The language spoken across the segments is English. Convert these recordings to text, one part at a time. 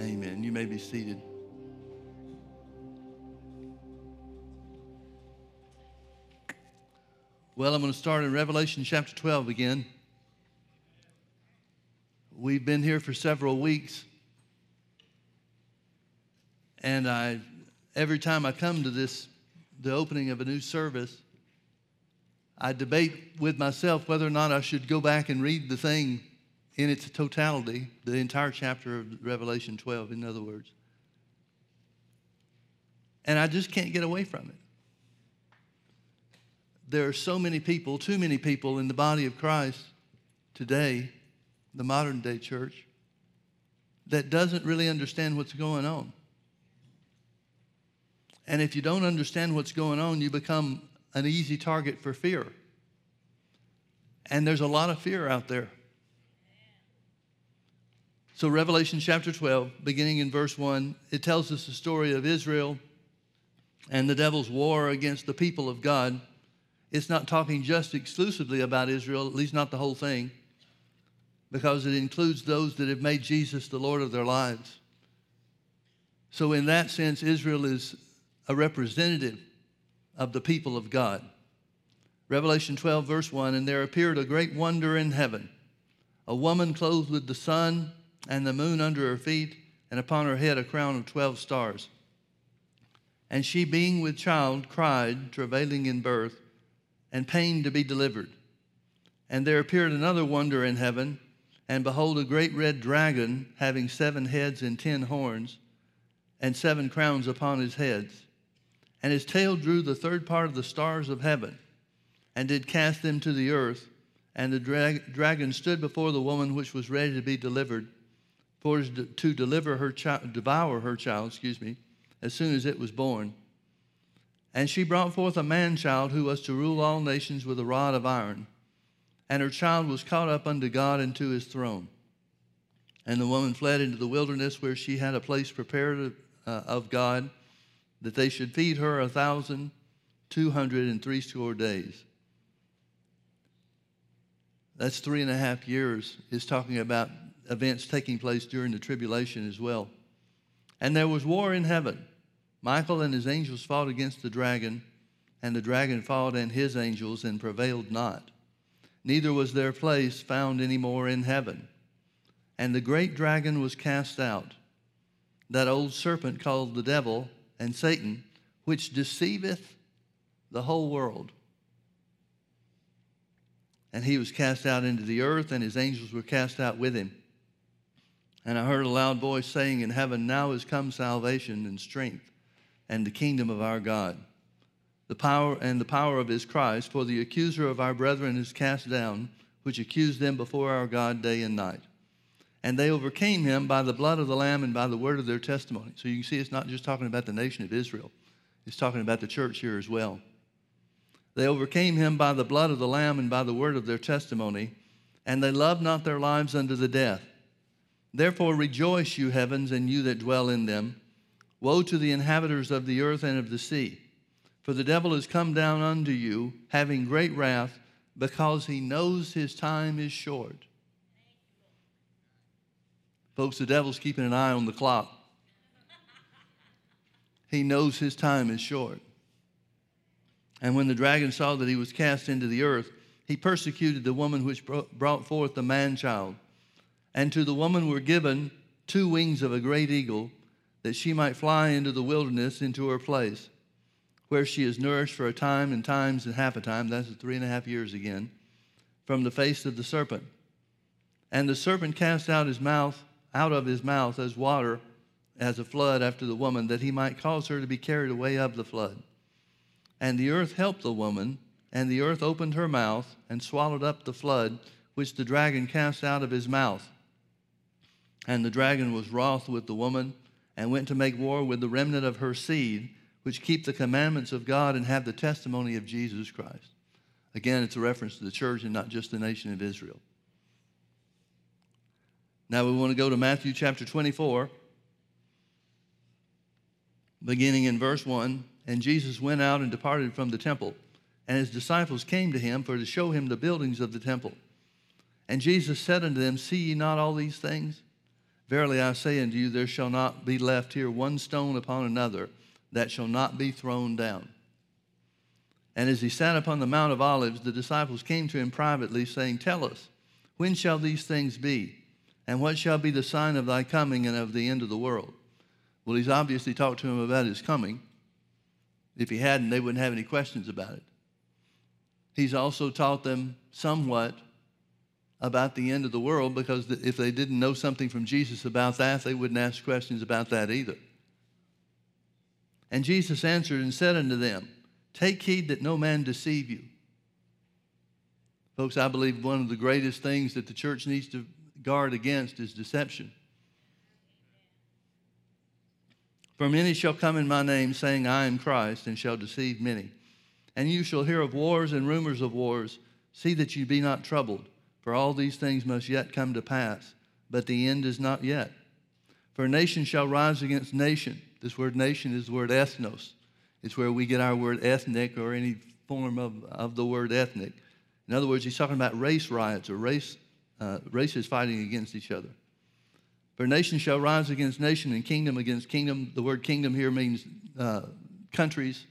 Amen. You may be seated. Well, I'm going to start in Revelation chapter 12 again. We've been here for several weeks. And I every time I come to this the opening of a new service, I debate with myself whether or not I should go back and read the thing in its totality, the entire chapter of Revelation 12, in other words. And I just can't get away from it. There are so many people, too many people in the body of Christ today, the modern day church, that doesn't really understand what's going on. And if you don't understand what's going on, you become an easy target for fear. And there's a lot of fear out there. So, Revelation chapter 12, beginning in verse 1, it tells us the story of Israel and the devil's war against the people of God. It's not talking just exclusively about Israel, at least not the whole thing, because it includes those that have made Jesus the Lord of their lives. So, in that sense, Israel is a representative of the people of God. Revelation 12, verse 1 And there appeared a great wonder in heaven a woman clothed with the sun and the moon under her feet, and upon her head a crown of 12 stars. And she, being with child, cried, travailing in birth, and pain to be delivered. And there appeared another wonder in heaven, and behold, a great red dragon, having seven heads and ten horns, and seven crowns upon his heads and his tail drew the third part of the stars of heaven and did cast them to the earth. And the drag- dragon stood before the woman which was ready to be delivered, for to deliver her child, devour her child, excuse me, as soon as it was born. And she brought forth a man child who was to rule all nations with a rod of iron. And her child was caught up unto God and to his throne. And the woman fled into the wilderness where she had a place prepared uh, of God that they should feed her a thousand two hundred and threescore days. That's three and a half years. Is talking about events taking place during the tribulation as well. And there was war in heaven. Michael and his angels fought against the dragon, and the dragon fought and his angels and prevailed not. Neither was their place found any more in heaven. And the great dragon was cast out, that old serpent called the devil and Satan, which deceiveth the whole world. And he was cast out into the earth, and his angels were cast out with him. And I heard a loud voice saying in heaven, Now is come salvation and strength and the kingdom of our God, the power and the power of his Christ, for the accuser of our brethren is cast down, which accused them before our God day and night and they overcame him by the blood of the Lamb and by the word of their testimony. So you can see it's not just talking about the nation of Israel, it's talking about the church here as well. They overcame him by the blood of the Lamb and by the word of their testimony, and they loved not their lives unto the death. Therefore rejoice, you heavens, and you that dwell in them. Woe to the inhabitants of the earth and of the sea. For the devil is come down unto you, having great wrath, because he knows his time is short. Folks, the devil's keeping an eye on the clock. He knows his time is short. And when the dragon saw that he was cast into the earth, he persecuted the woman which brought forth the man child. And to the woman were given two wings of a great eagle, that she might fly into the wilderness into her place, where she is nourished for a time and times and half a time, that's three and a half years again, from the face of the serpent. And the serpent cast out his mouth out of his mouth as water as a flood after the woman, that he might cause her to be carried away of the flood. And the earth helped the woman, and the earth opened her mouth and swallowed up the flood which the dragon cast out of his mouth. And the dragon was wroth with the woman and went to make war with the remnant of her seed, which keep the commandments of God and have the testimony of Jesus Christ. Again, it's a reference to the church and not just the nation of Israel. Now we want to go to Matthew chapter 24, beginning in verse 1. And Jesus went out and departed from the temple, and his disciples came to him for to show him the buildings of the temple. And Jesus said unto them, See ye not all these things? Verily I say unto you, there shall not be left here one stone upon another that shall not be thrown down. And as he sat upon the Mount of Olives, the disciples came to him privately, saying, Tell us, when shall these things be? And what shall be the sign of thy coming and of the end of the world? Well, he's obviously talked to them about his coming. If he hadn't, they wouldn't have any questions about it. He's also taught them somewhat about the end of the world because if they didn't know something from Jesus about that, they wouldn't ask questions about that either. And Jesus answered and said unto them, Take heed that no man deceive you. Folks, I believe one of the greatest things that the church needs to guard against is deception. For many shall come in my name, saying, I am Christ, and shall deceive many. And you shall hear of wars and rumors of wars. See that you be not troubled, for all these things must yet come to pass, but the end is not yet. For nation shall rise against nation. This word nation is the word ethnos. It's where we get our word ethnic or any form of, of the word ethnic. In other words, he's talking about race riots or race, uh, races fighting against each other. For nation shall rise against nation and kingdom against kingdom. The word kingdom here means uh, countries.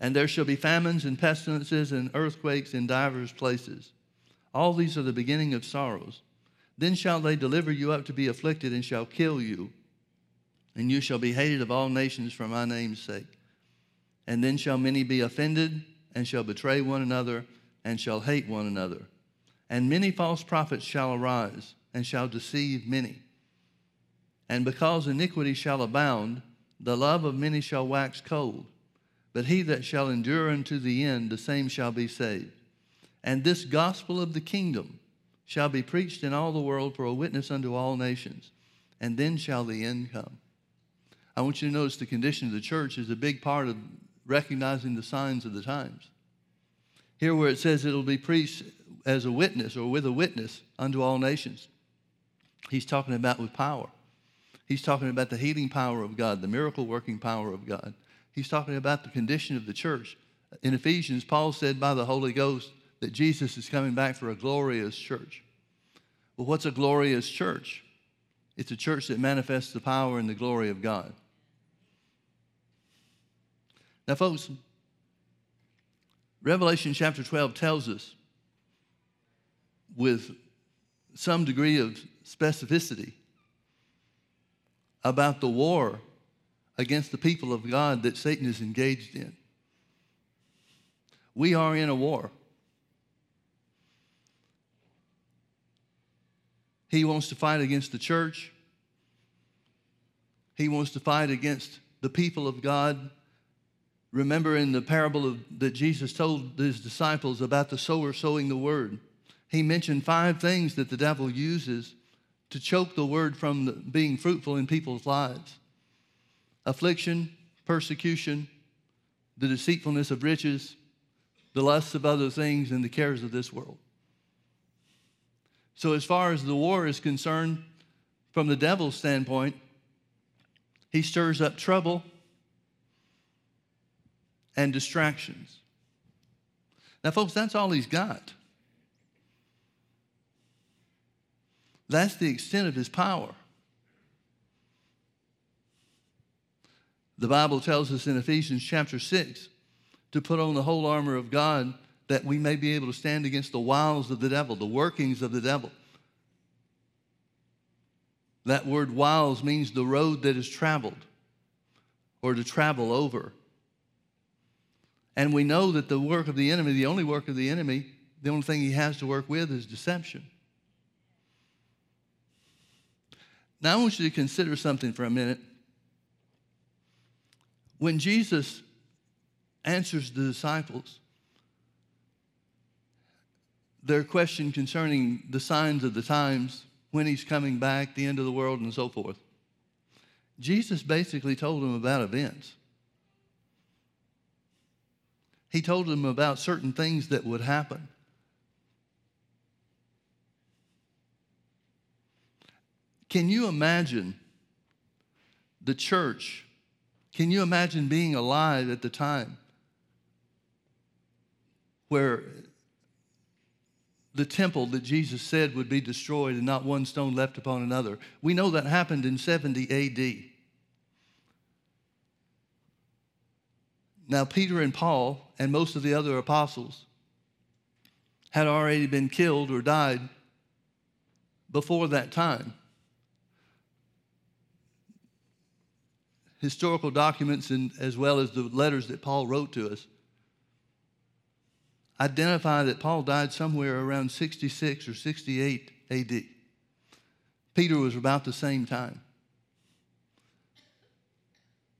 And there shall be famines and pestilences and earthquakes in divers places. All these are the beginning of sorrows. Then shall they deliver you up to be afflicted and shall kill you. And you shall be hated of all nations for my name's sake. And then shall many be offended and shall betray one another and shall hate one another. And many false prophets shall arise and shall deceive many. And because iniquity shall abound, the love of many shall wax cold. But he that shall endure unto the end, the same shall be saved. And this gospel of the kingdom shall be preached in all the world for a witness unto all nations, and then shall the end come. I want you to notice the condition of the church is a big part of recognizing the signs of the times. Here, where it says it'll be preached as a witness or with a witness unto all nations, he's talking about with power. He's talking about the healing power of God, the miracle working power of God. He's talking about the condition of the church. In Ephesians, Paul said by the Holy Ghost that Jesus is coming back for a glorious church. Well, what's a glorious church? It's a church that manifests the power and the glory of God. Now, folks, Revelation chapter 12 tells us with some degree of specificity about the war against the people of God that Satan is engaged in. We are in a war. He wants to fight against the church. He wants to fight against the people of God. Remember in the parable of, that Jesus told his disciples about the sower sowing the word, he mentioned five things that the devil uses to choke the word from the, being fruitful in people's lives affliction, persecution, the deceitfulness of riches, the lusts of other things, and the cares of this world. So, as far as the war is concerned, from the devil's standpoint, he stirs up trouble and distractions. Now, folks, that's all he's got. That's the extent of his power. The Bible tells us in Ephesians chapter 6 to put on the whole armor of God that we may be able to stand against the wiles of the devil, the workings of the devil. That word wiles means the road that is traveled or to travel over. And we know that the work of the enemy, the only work of the enemy, the only thing he has to work with is deception. Now, I want you to consider something for a minute. When Jesus answers the disciples their question concerning the signs of the times, when he's coming back, the end of the world, and so forth, Jesus basically told them about events. He told them about certain things that would happen. Can you imagine the church? Can you imagine being alive at the time where the temple that Jesus said would be destroyed and not one stone left upon another. We know that happened in 70 AD. Now, Peter and Paul and most of the other apostles had already been killed or died before that time. Historical documents, and as well as the letters that Paul wrote to us, identify that Paul died somewhere around 66 or 68 AD. Peter was about the same time.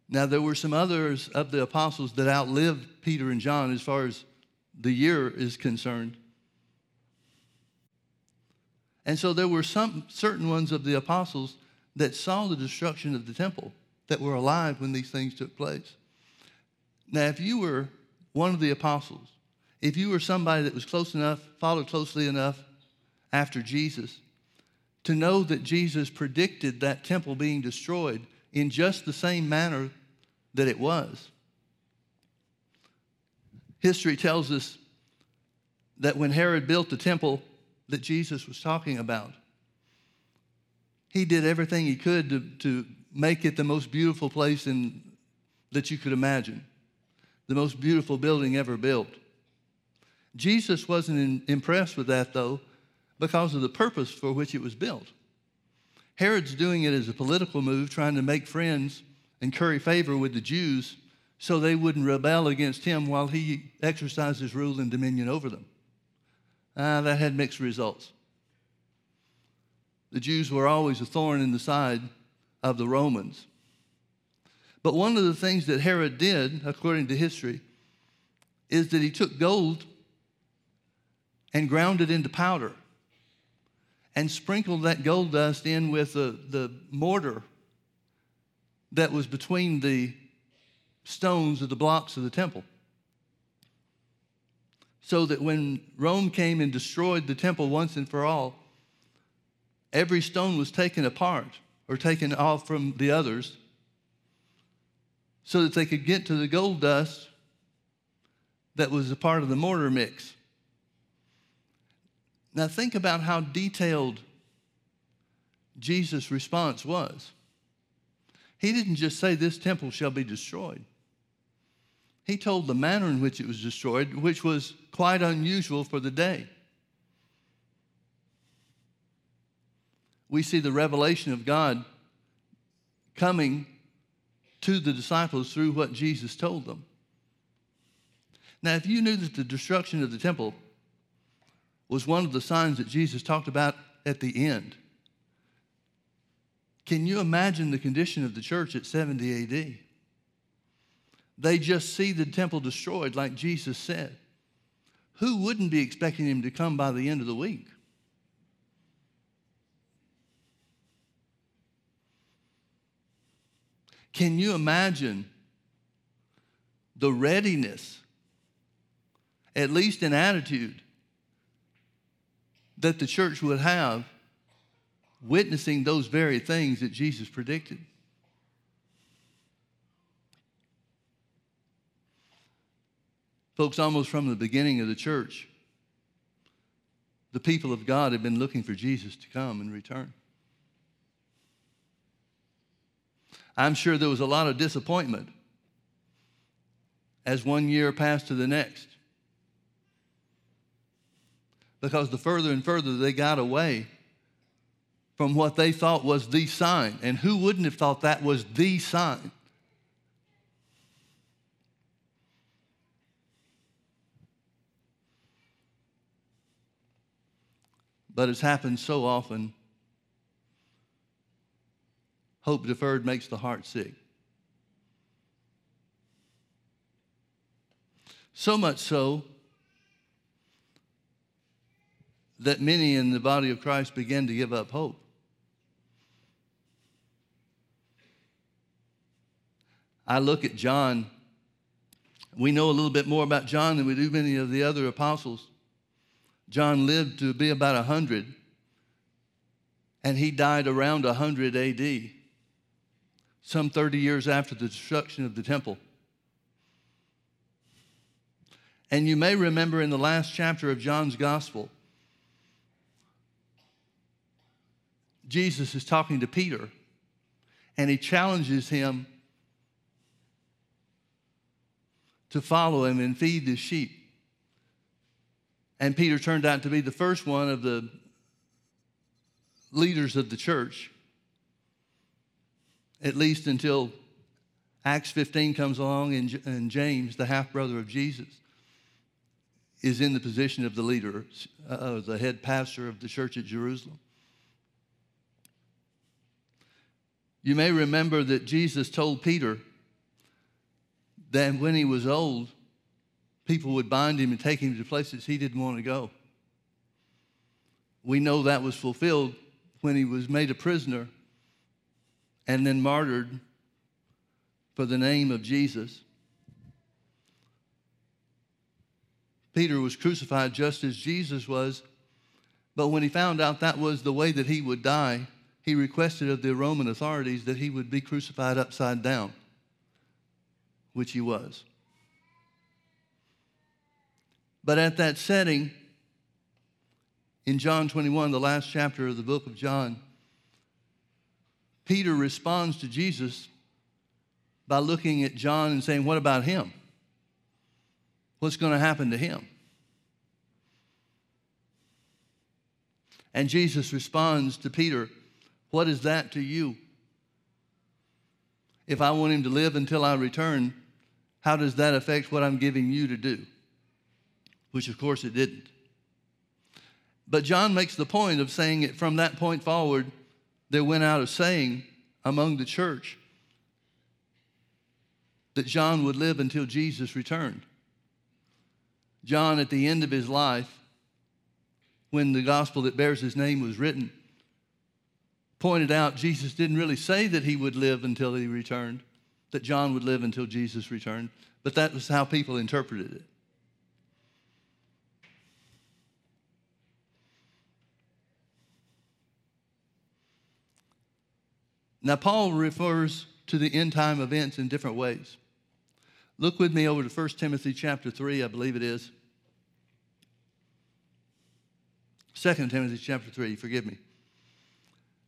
Now, there were some others of the apostles that outlived Peter and John as far as the year is concerned. And so there were some certain ones of the apostles that saw the destruction of the temple that were alive when these things took place. Now, if you were one of the apostles, if you were somebody that was close enough, followed closely enough after Jesus, to know that Jesus predicted that temple being destroyed in just the same manner that it was. History tells us that when Herod built the temple that Jesus was talking about, he did everything he could to, to make it the most beautiful place in, that you could imagine, the most beautiful building ever built. Jesus wasn't in, impressed with that, though, because of the purpose for which it was built. Herod's doing it as a political move, trying to make friends and curry favor with the Jews so they wouldn't rebel against him while he exercised his rule and dominion over them. Ah, that had mixed results. The Jews were always a thorn in the side of the Romans. But one of the things that Herod did, according to history, is that he took gold and ground it into powder and sprinkled that gold dust in with the, the mortar that was between the stones of the blocks of the temple. So that when Rome came and destroyed the temple once and for all, every stone was taken apart or taken off from the others so that they could get to the gold dust that was a part of the mortar mix. Now, think about how detailed Jesus' response was. He didn't just say, This temple shall be destroyed. He told the manner in which it was destroyed, which was quite unusual for the day. We see the revelation of God coming to the disciples through what Jesus told them. Now, if you knew that the destruction of the temple was one of the signs that Jesus talked about at the end, can you imagine the condition of the church at 70 AD? They just see the temple destroyed, like Jesus said. Who wouldn't be expecting him to come by the end of the week? Can you imagine the readiness, at least in attitude, that the church would have witnessing those very things that Jesus predicted. Folks, almost from the beginning of the church, the people of God have been looking for Jesus to come and return. I'm sure there was a lot of disappointment as one year passed to the next. Because the further and further they got away from what they thought was the sign. And who wouldn't have thought that was the sign? But it's happened so often. Hope deferred makes the heart sick. So much so that many in the body of Christ began to give up hope. I look at John, we know a little bit more about John than we do many of the other apostles. John lived to be about 100, and he died around 100 AD, some 30 years after the destruction of the temple. And you may remember in the last chapter of John's gospel Jesus is talking to Peter and he challenges him to follow him and feed the sheep. And Peter turned out to be the first one of the leaders of the church, at least until Acts 15 comes along and, and James, the half brother of Jesus, is in the position of the leader, uh, the head pastor of the church at Jerusalem. You may remember that Jesus told Peter that when he was old, people would bind him and take him to places he didn't want to go. We know that was fulfilled when he was made a prisoner and then martyred for the name of Jesus. Peter was crucified just as Jesus was, but when he found out that was the way that he would die, he requested of the Roman authorities that he would be crucified upside down, which he was. But at that setting, in John 21, the last chapter of the book of John, Peter responds to Jesus by looking at John and saying, What about him? What's going to happen to him? And Jesus responds to Peter, What is that to you? If I want him to live until I return, how does that affect what I'm giving you to do? Which, of course, it didn't. But John makes the point of saying it from that point forward, there went out a saying among the church that John would live until Jesus returned. John, at the end of his life, when the gospel that bears his name was written, pointed out Jesus didn't really say that he would live until he returned, that John would live until Jesus returned, but that was how people interpreted it. Now, Paul refers to the end time events in different ways. Look with me over to 1 Timothy chapter 3, I believe it is. 2 Timothy chapter 3, forgive me.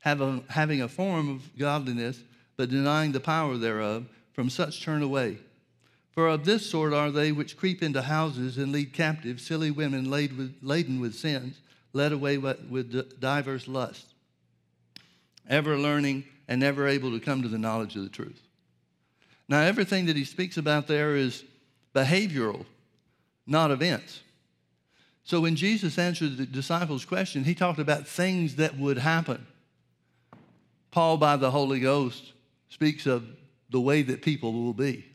having a form of godliness, but denying the power thereof, from such turn away. For of this sort are they which creep into houses and lead captive silly women laden with sins, led away with divers lusts, ever learning and never able to come to the knowledge of the truth. Now, everything that he speaks about there is behavioral, not events. So when Jesus answered the disciples' question, he talked about things that would happen. Paul, by the Holy Ghost, speaks of the way that people will be.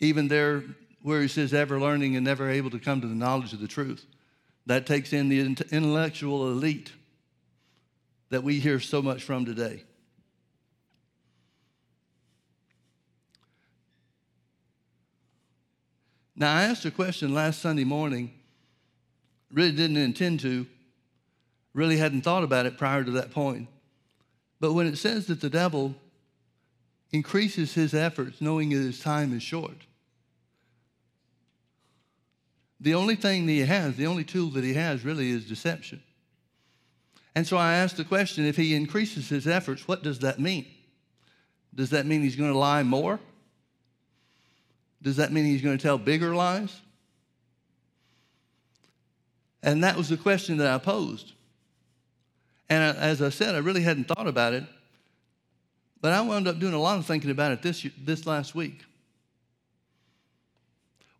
Even there, where he says, ever learning and never able to come to the knowledge of the truth, that takes in the intellectual elite that we hear so much from today. Now, I asked a question last Sunday morning, really didn't intend to, really hadn't thought about it prior to that point. But when it says that the devil increases his efforts knowing that his time is short, the only thing that he has, the only tool that he has really is deception. And so I asked the question if he increases his efforts, what does that mean? Does that mean he's going to lie more? Does that mean he's going to tell bigger lies? And that was the question that I posed. And as I said, I really hadn't thought about it, but I wound up doing a lot of thinking about it this, this last week.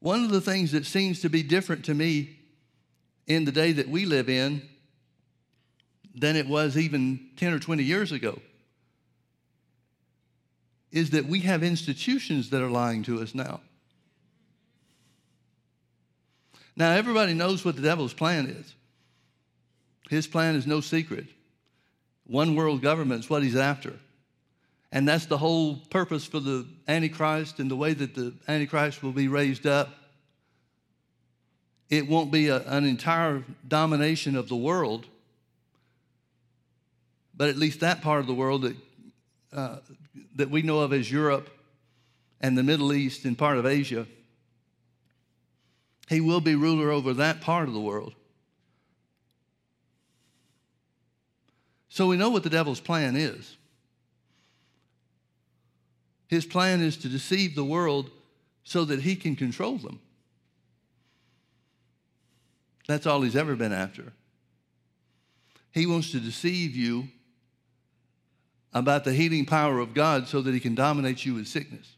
One of the things that seems to be different to me in the day that we live in than it was even 10 or 20 years ago is that we have institutions that are lying to us now. Now, everybody knows what the devil's plan is. His plan is no secret. One world government is what he's after. And that's the whole purpose for the Antichrist and the way that the Antichrist will be raised up. It won't be a, an entire domination of the world, but at least that part of the world that, uh, that we know of as Europe and the Middle East and part of Asia. He will be ruler over that part of the world. So we know what the devil's plan is. His plan is to deceive the world so that he can control them. That's all he's ever been after. He wants to deceive you about the healing power of God so that he can dominate you with sickness.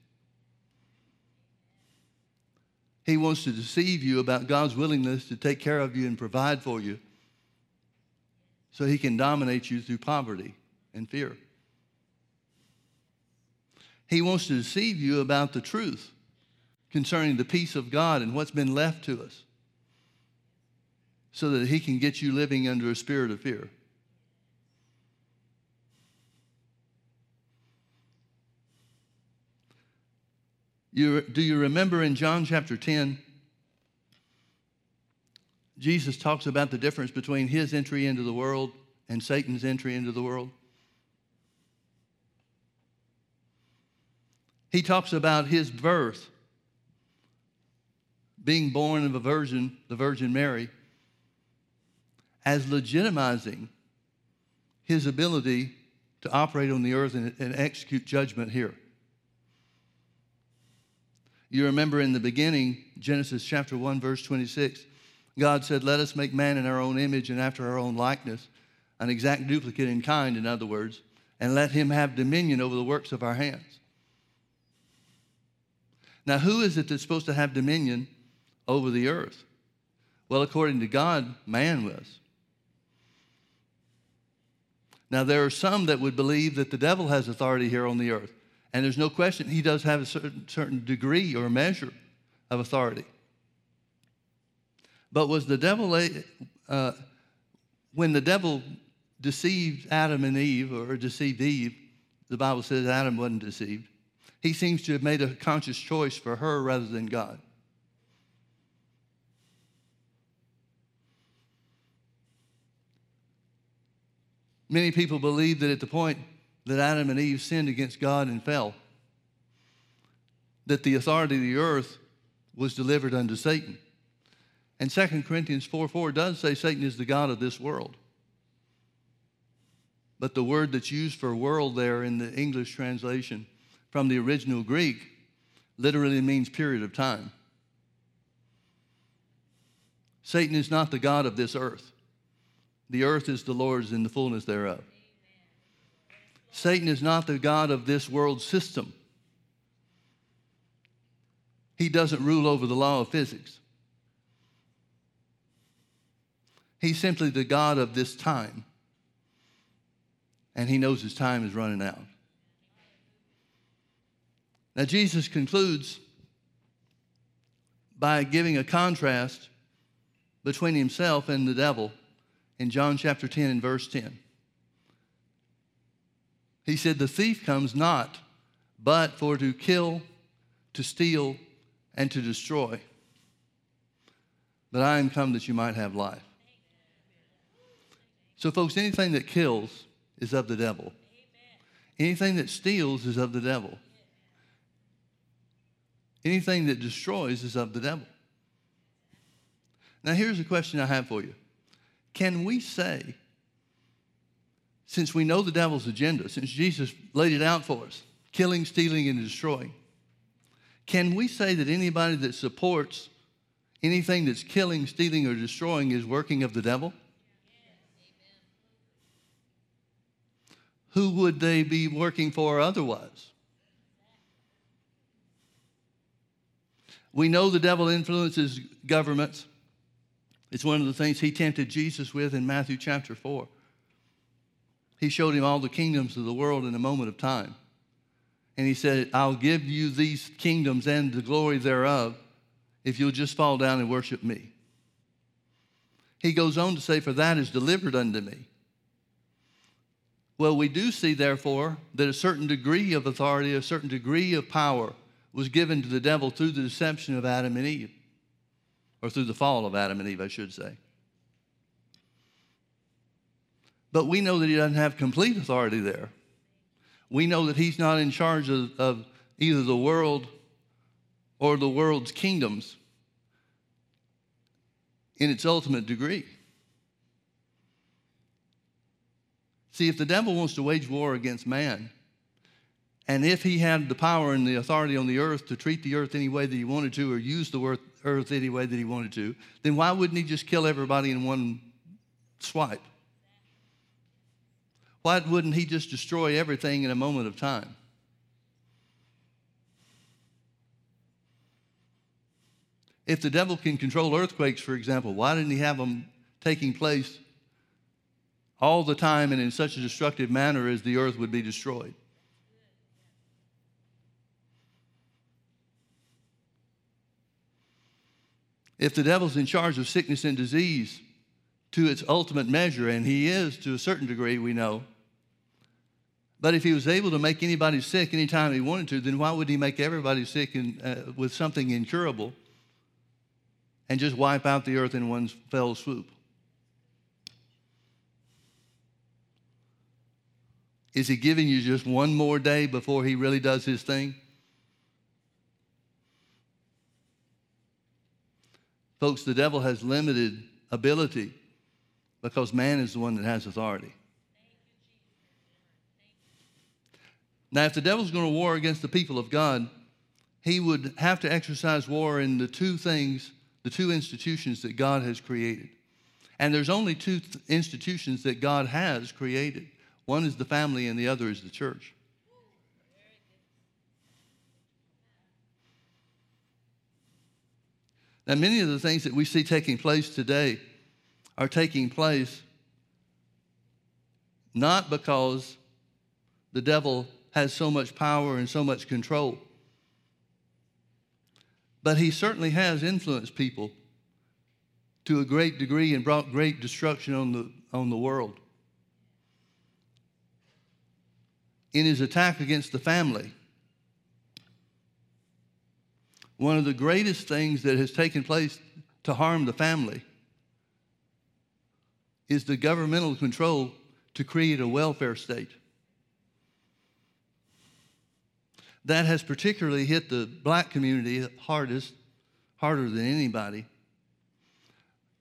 He wants to deceive you about God's willingness to take care of you and provide for you so he can dominate you through poverty and fear. He wants to deceive you about the truth concerning the peace of God and what's been left to us so that he can get you living under a spirit of fear. You, do you remember in John chapter 10? Jesus talks about the difference between his entry into the world and Satan's entry into the world. He talks about his birth, being born of a virgin, the Virgin Mary, as legitimizing his ability to operate on the earth and, and execute judgment here. You remember in the beginning, Genesis chapter 1, verse 26, God said, Let us make man in our own image and after our own likeness, an exact duplicate in kind, in other words, and let him have dominion over the works of our hands. Now, who is it that's supposed to have dominion over the earth? Well, according to God, man was. Now, there are some that would believe that the devil has authority here on the earth. And there's no question he does have a certain, certain degree or measure of authority. But was the devil, uh, when the devil deceived Adam and Eve, or deceived Eve, the Bible says Adam wasn't deceived. He seems to have made a conscious choice for her rather than God. Many people believe that at the point that Adam and Eve sinned against God and fell, that the authority of the earth was delivered unto Satan. And 2 Corinthians 4 4 does say Satan is the God of this world. But the word that's used for world there in the English translation from the original Greek literally means period of time. Satan is not the God of this earth. The earth is the Lord's and the fullness thereof. Satan is not the God of this world system. He doesn't rule over the law of physics. He's simply the God of this time. And he knows his time is running out. Now, Jesus concludes by giving a contrast between himself and the devil in John chapter 10 and verse 10. He said, The thief comes not but for to kill, to steal, and to destroy. But I am come that you might have life. So, folks, anything that kills is of the devil. Anything that steals is of the devil. Anything that destroys is of the devil. Now, here's a question I have for you Can we say, since we know the devil's agenda, since Jesus laid it out for us killing, stealing, and destroying can we say that anybody that supports anything that's killing, stealing, or destroying is working of the devil? Who would they be working for otherwise? We know the devil influences governments. It's one of the things he tempted Jesus with in Matthew chapter 4. He showed him all the kingdoms of the world in a moment of time. And he said, I'll give you these kingdoms and the glory thereof if you'll just fall down and worship me. He goes on to say, For that is delivered unto me. Well, we do see, therefore, that a certain degree of authority, a certain degree of power was given to the devil through the deception of Adam and Eve, or through the fall of Adam and Eve, I should say. But we know that he doesn't have complete authority there. We know that he's not in charge of, of either the world or the world's kingdoms in its ultimate degree. See, if the devil wants to wage war against man, and if he had the power and the authority on the earth to treat the earth any way that he wanted to or use the earth any way that he wanted to, then why wouldn't he just kill everybody in one swipe? Why wouldn't he just destroy everything in a moment of time? If the devil can control earthquakes, for example, why didn't he have them taking place all the time and in such a destructive manner as the earth would be destroyed? If the devil's in charge of sickness and disease to its ultimate measure, and he is to a certain degree, we know, but if he was able to make anybody sick anytime he wanted to, then why would he make everybody sick in, uh, with something incurable and just wipe out the earth in one fell swoop? Is he giving you just one more day before he really does his thing? Folks, the devil has limited ability because man is the one that has authority. Now, if the devil's going to war against the people of God, he would have to exercise war in the two things, the two institutions that God has created. And there's only two th- institutions that God has created one is the family, and the other is the church. Now, many of the things that we see taking place today are taking place not because the devil has so much power and so much control. But he certainly has influenced people to a great degree and brought great destruction on the, on the world. In his attack against the family, one of the greatest things that has taken place to harm the family is the governmental control to create a welfare state. that has particularly hit the black community hardest, harder than anybody.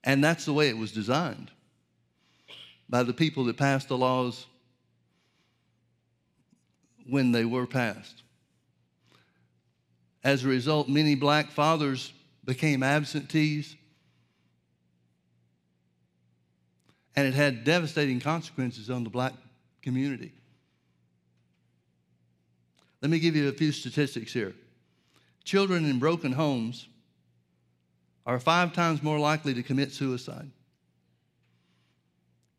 And that's the way it was designed by the people that passed the laws when they were passed. As a result, many black fathers became absentees, and it had devastating consequences on the black community. Let me give you a few statistics here. Children in broken homes are five times more likely to commit suicide.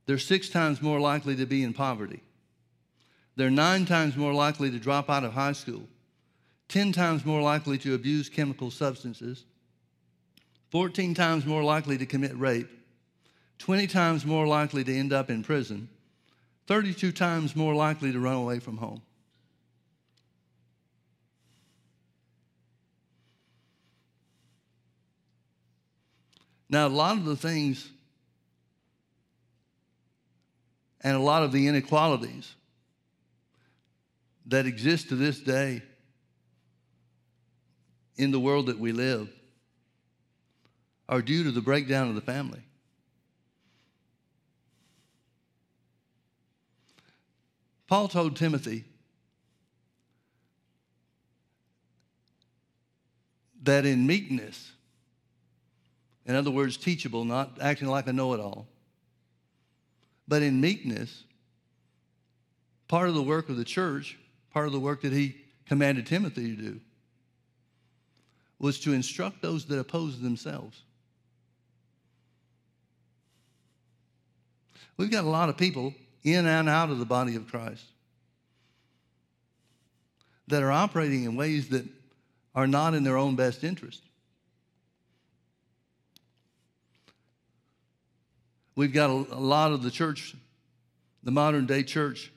They're six times more likely to be in poverty. They're nine times more likely to drop out of high school, 10 times more likely to abuse chemical substances, 14 times more likely to commit rape, 20 times more likely to end up in prison, 32 times more likely to run away from home. Now, a lot of the things and a lot of the inequalities that exist to this day in the world that we live are due to the breakdown of the family. Paul told Timothy that in meekness, in other words, teachable, not acting like a know it all. But in meekness, part of the work of the church, part of the work that he commanded Timothy to do, was to instruct those that oppose themselves. We've got a lot of people in and out of the body of Christ that are operating in ways that are not in their own best interest. We've got a, a lot of the church, the modern day church,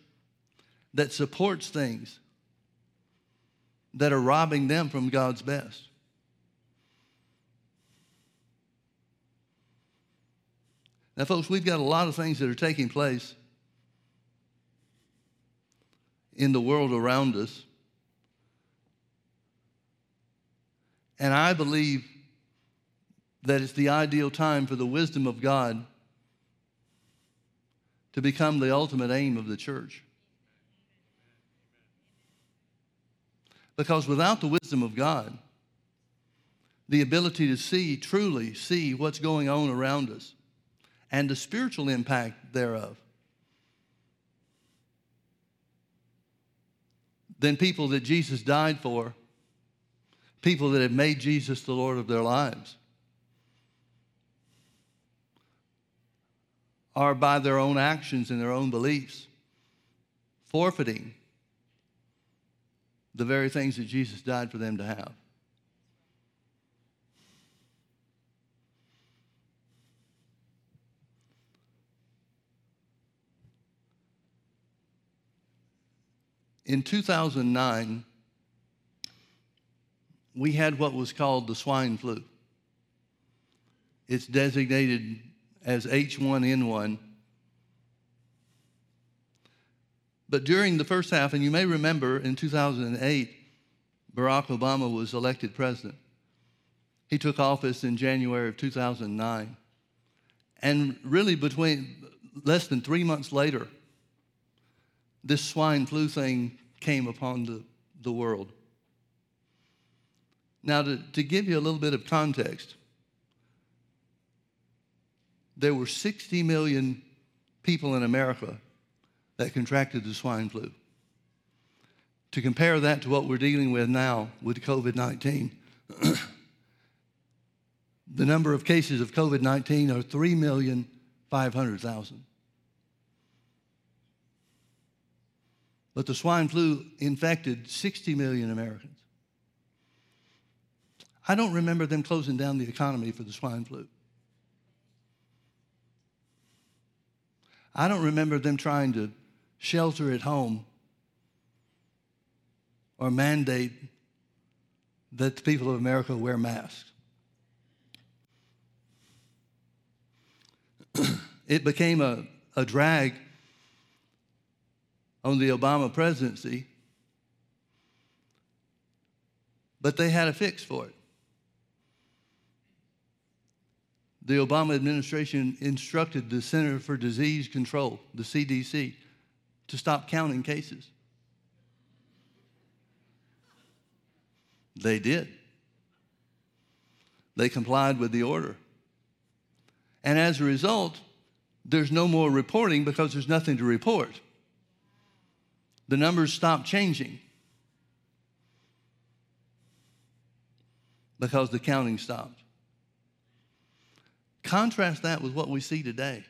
that supports things that are robbing them from God's best. Now, folks, we've got a lot of things that are taking place in the world around us. And I believe that it's the ideal time for the wisdom of God to become the ultimate aim of the church. Because without the wisdom of God, the ability to see, truly see what's going on around us, and the spiritual impact thereof, then people that Jesus died for, people that have made Jesus the Lord of their lives, are by their own actions and their own beliefs forfeiting the very things that Jesus died for them to have. In 2009, we had what was called the swine flu. It's designated as H1N1. But during the first half, and you may remember in 2008, Barack Obama was elected president. He took office in January of 2009. And really, between less than three months later, this swine flu thing came upon the, the world. Now, to, to give you a little bit of context, there were 60 million people in America that contracted the swine flu. To compare that to what we're dealing with now with COVID 19, the number of cases of COVID 19 are 3,500,000. But the swine flu infected 60 million Americans. I don't remember them closing down the economy for the swine flu. I don't remember them trying to shelter at home or mandate that the people of America wear masks. it became a, a drag on the Obama presidency, but they had a fix for it. the Obama administration instructed the Center for Disease Control, the CDC, to stop counting cases. They did. They complied with the order. And as a result, there's no more reporting because there's nothing to report. The numbers stopped changing because the counting stopped. Contrast that with what we see today.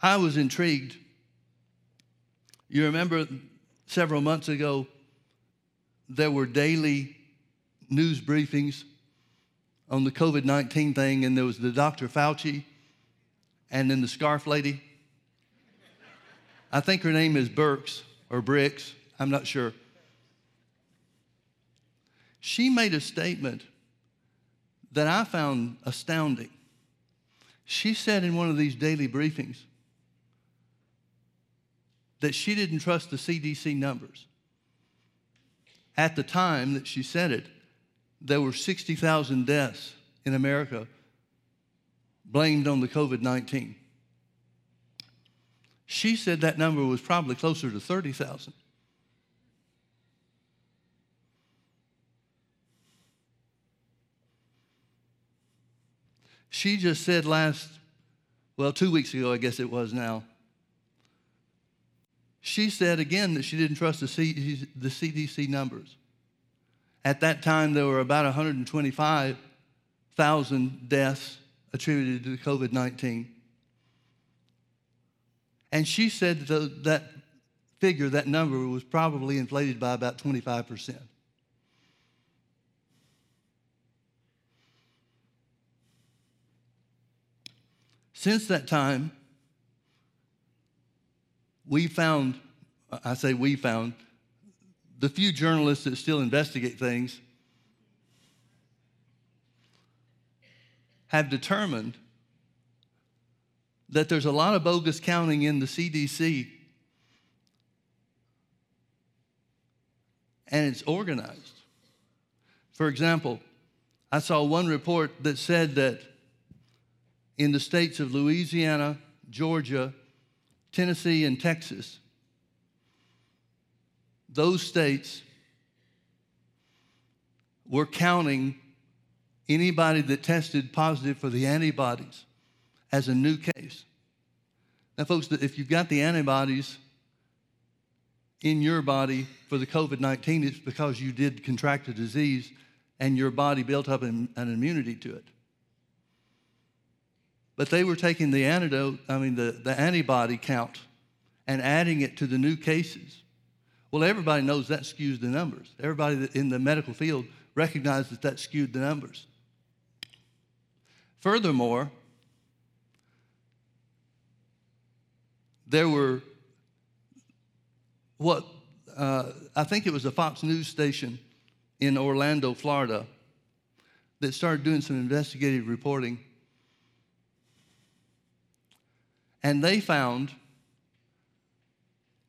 I was intrigued. You remember several months ago, there were daily news briefings on the COVID 19 thing, and there was the Dr. Fauci and then the scarf lady. I think her name is Burks or Bricks, I'm not sure. She made a statement that I found astounding. She said in one of these daily briefings that she didn't trust the CDC numbers. At the time that she said it, there were 60,000 deaths in America blamed on the COVID 19. She said that number was probably closer to 30,000. She just said last, well, two weeks ago, I guess it was now, she said again that she didn't trust the, CDC numbers. At that time, there were about 125,000 deaths attributed to COVID 19. And she said that, that figure, that number, was probably inflated by about 25%. Since that time, we found, I say we found, the few journalists that still investigate things have determined that there's a lot of bogus counting in the CDC and it's organized. For example, I saw one report that said that in the states of Louisiana, Georgia, Tennessee, and Texas, those states were counting anybody that tested positive for the antibodies as a new case. Now, folks, if you've got the antibodies in your body for the COVID 19, it's because you did contract a disease and your body built up an, an, immunity to it. But they were taking the antidote, I mean, the, the antibody count and adding it to the new cases. Well, everybody knows that skews the numbers. Everybody in the medical field recognizes that that skewed the numbers. Furthermore, there were what uh, I think it was a Fox News station in Orlando, Florida, that started doing some investigative reporting. And they found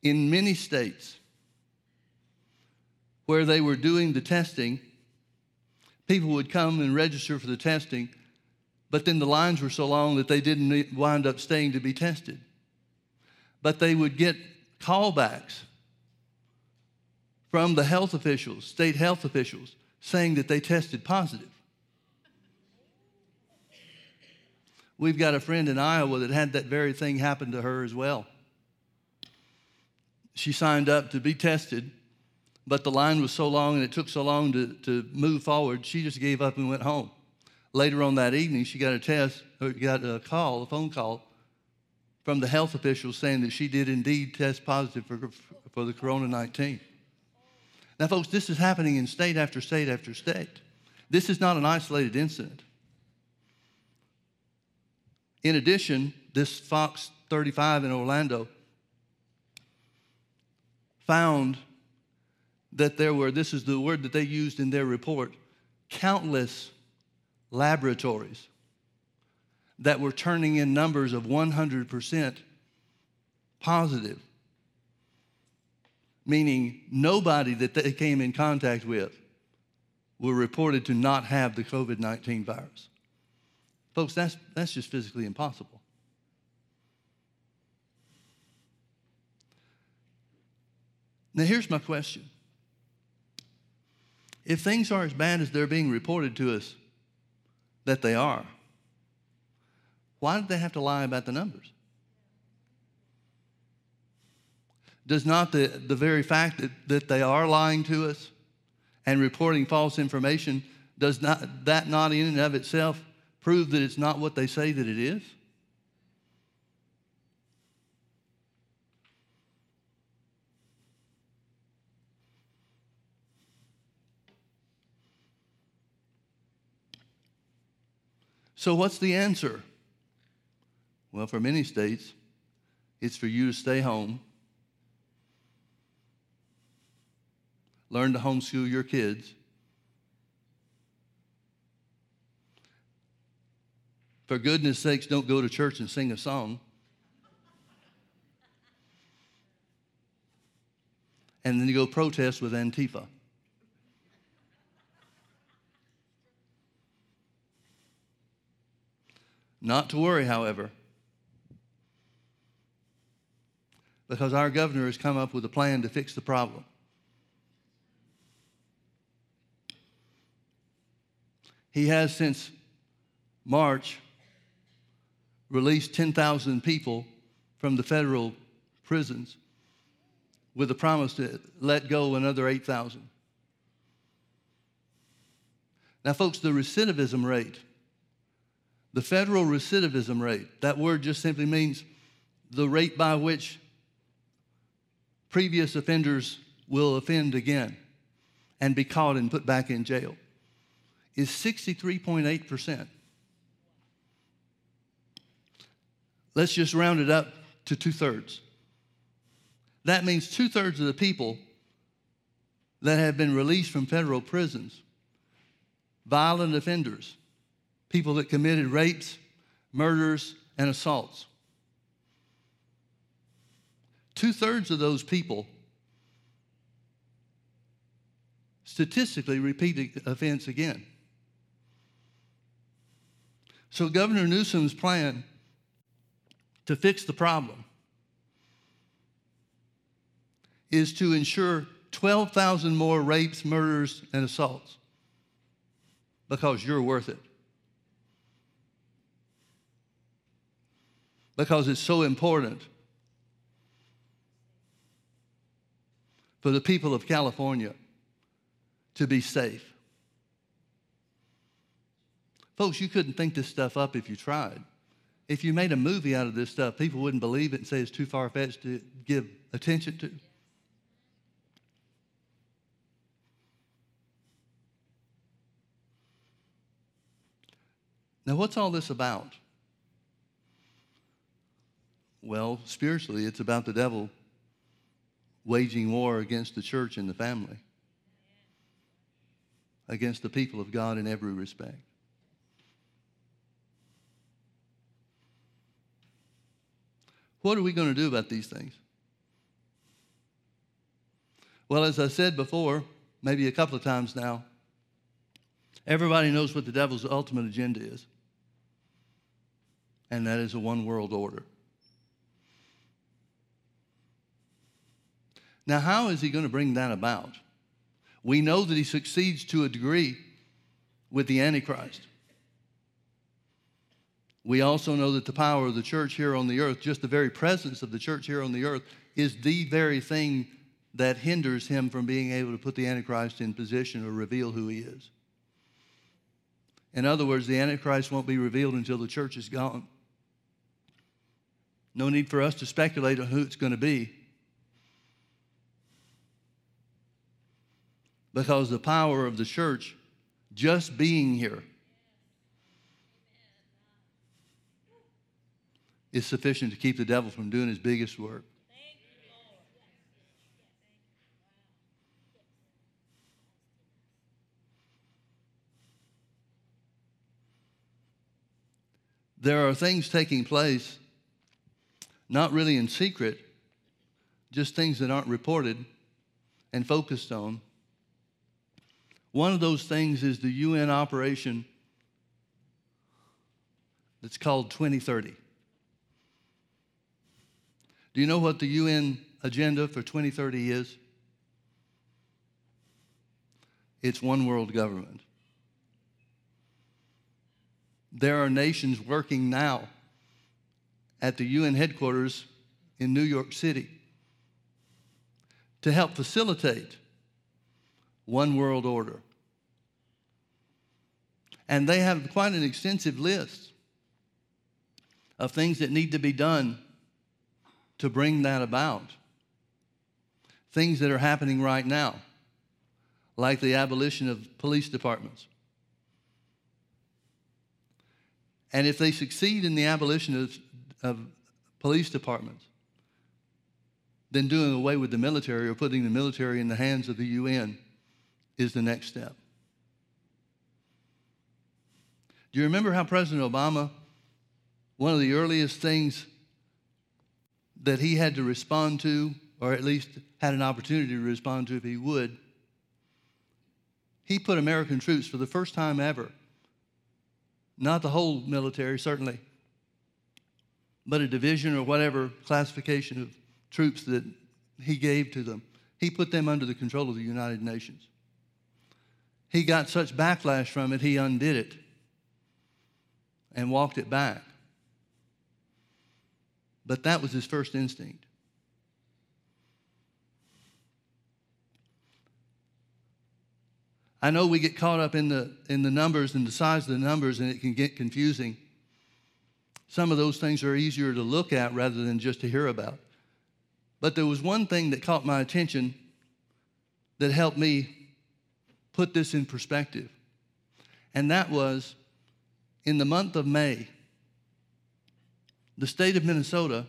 in many states where they were doing the testing, people would come and register for the testing, but then the lines were so long that they didn't wind up staying to be tested. But they would get callbacks from the health officials, state health officials, saying that they tested positive. We've got a friend in Iowa that had that very thing happen to her as well. She signed up to be tested, but the line was so long and it took so long to, to move forward, she just gave up and went home. Later on that evening, she got a test, or got a call, a phone call from the health officials saying that she did indeed test positive for, for the corona 19. Now, folks, this is happening in state after state after state. This is not an isolated incident. In addition, this Fox 35 in Orlando found that there were, this is the word that they used in their report, countless laboratories that were turning in numbers of 100% positive meaning nobody that they came in contact with were reported to not have the COVID 19 virus. Folks, that's, that's just physically impossible. Now, here's my question. If things are as bad as they're being reported to us that they are, why did they have to lie about the numbers? Does not the, the very fact that, that they are lying to us and reporting false information, does not that not in and of itself prove that it's not what they say that it is? So, what's the answer? Well, for many states, it's for you to stay home learn to homeschool your kids. For goodness sakes, don't go to church and sing a song. And then you go protest with Antifa. Not to worry, however, because our governor has come up with a plan to fix the problem. He has since March released 10,000 people from the federal prisons with a promise to let go another 8,000. Now, folks, the recidivism rate, the federal recidivism rate, that word just simply means the rate by which previous offenders will offend again and be caught and put back in jail is 63.8%. Let's just round it up to two thirds. That means two thirds of the people that have been released from federal prisons, violent offenders, people that committed rapes, murders, and assaults. Two thirds of those people statistically repeat the offense again. So, Governor Newsom's plan to fix the problem is to ensure 12,000 more rapes, murders, and assaults because you're worth it. Because it's so important for the people of California to be safe. Folks, you couldn't think this stuff up if you tried. If you made a movie out of this stuff, people wouldn't believe it and say it's too far fetched to give attention to. Now, what's all this about? Well, spiritually, it's about the devil waging war against the church and the family, against the people of God in every respect. What are we going to do about these things? Well, as I said before, maybe a couple of times now, everybody knows what the devil's ultimate agenda is, and that is a one world order. Now, how is he going to bring that about? We know that he succeeds to a degree with the Antichrist. We also know that the power of the church here on the earth, just the very presence of the church here on the earth, is the very thing that hinders him from being able to put the Antichrist in position or reveal who he is. In other words, the Antichrist won't be revealed until the church is gone. No need for us to speculate on who it's going to be. Because the power of the church just being here is sufficient to keep the devil from doing his biggest work. There are things taking place, not really in secret, just things that aren't reported and focused on. One of those things is the UN operation that's called 2030. Do you know what the UN agenda for 2030 is? It's one world government. There are nations working now at the UN headquarters in New York City to help facilitate one world order. And they have quite an extensive list of things that need to be done to bring that about. Things that are happening right now, like the abolition of police departments. And if they succeed in the abolition of, of police departments, then doing away with the military or putting the military in the hands of the UN is the next step. Do you remember how President Obama, one of the earliest things that he had to respond to, or at least had an opportunity to respond to if he would, he put American troops for the first time ever, not the whole military, certainly, but a division or whatever classification of troops that he gave to them, he put them under the control of the United Nations. He got such backlash from it, he undid it and walked it back. But that was his first instinct. I know we get caught up in the, in the numbers and the size of the numbers, and it can get confusing. Some of those things are easier to look at rather than just to hear about. But there was one thing that caught my attention that helped me put this in perspective, and that was in the month of May the state of Minnesota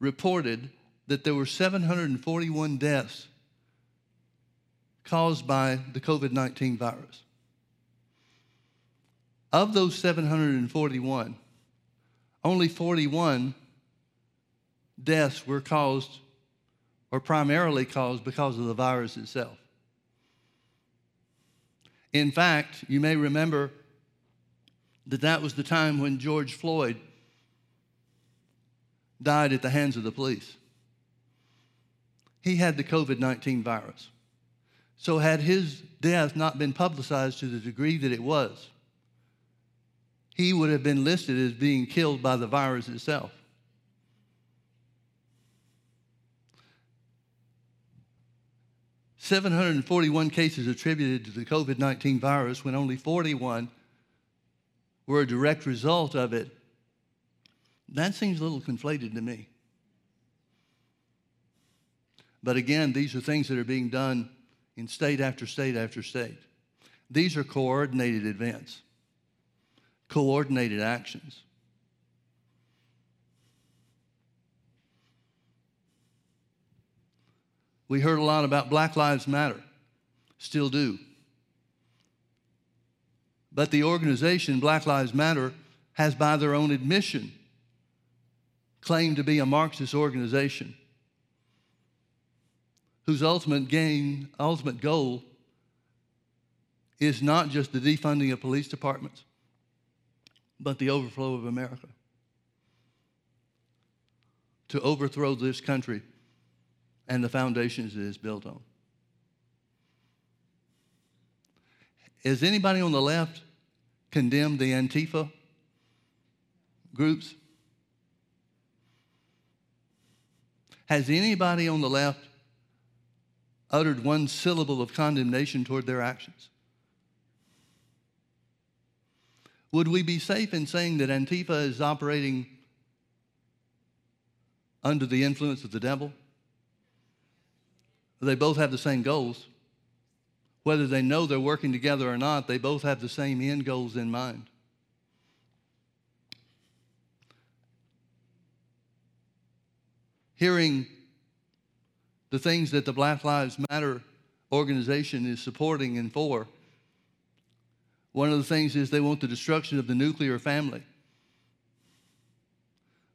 reported that there were 741 deaths caused by the COVID 19 virus. Of those 741, only 41 deaths were caused or primarily caused because of the virus itself. In fact, you may remember that that was the time when George Floyd died at the hands of the police. He had the COVID 19 virus. So, had his death not been publicized to the degree that it was, he would have been listed as being killed by the virus itself. Seven hundred and forty-one cases attributed to the COVID nineteen virus, when only forty-one were a direct result of it. That seems a little conflated to me. But again, these are things that are being done in state after state after state. These are coordinated events, coordinated actions. We heard a lot about Black Lives Matter, still do. But the organization, Black Lives Matter, has, by their own admission, claimed to be a Marxist organization whose ultimate gain, ultimate goal is not just the defunding of police departments, but the overflow of America. To overthrow this country and the foundations it is built on. Has anybody on the left condemned the Antifa groups? Has anybody on the left uttered one syllable of condemnation toward their actions? Would we be safe in saying that Antifa is operating under the influence of the devil? They both have the same goals. Whether they know they're working together or not, they both have the same end goals in mind. Hearing the things that the Black Lives Matter organization is supporting and for. One of the things is they want the destruction of the nuclear family.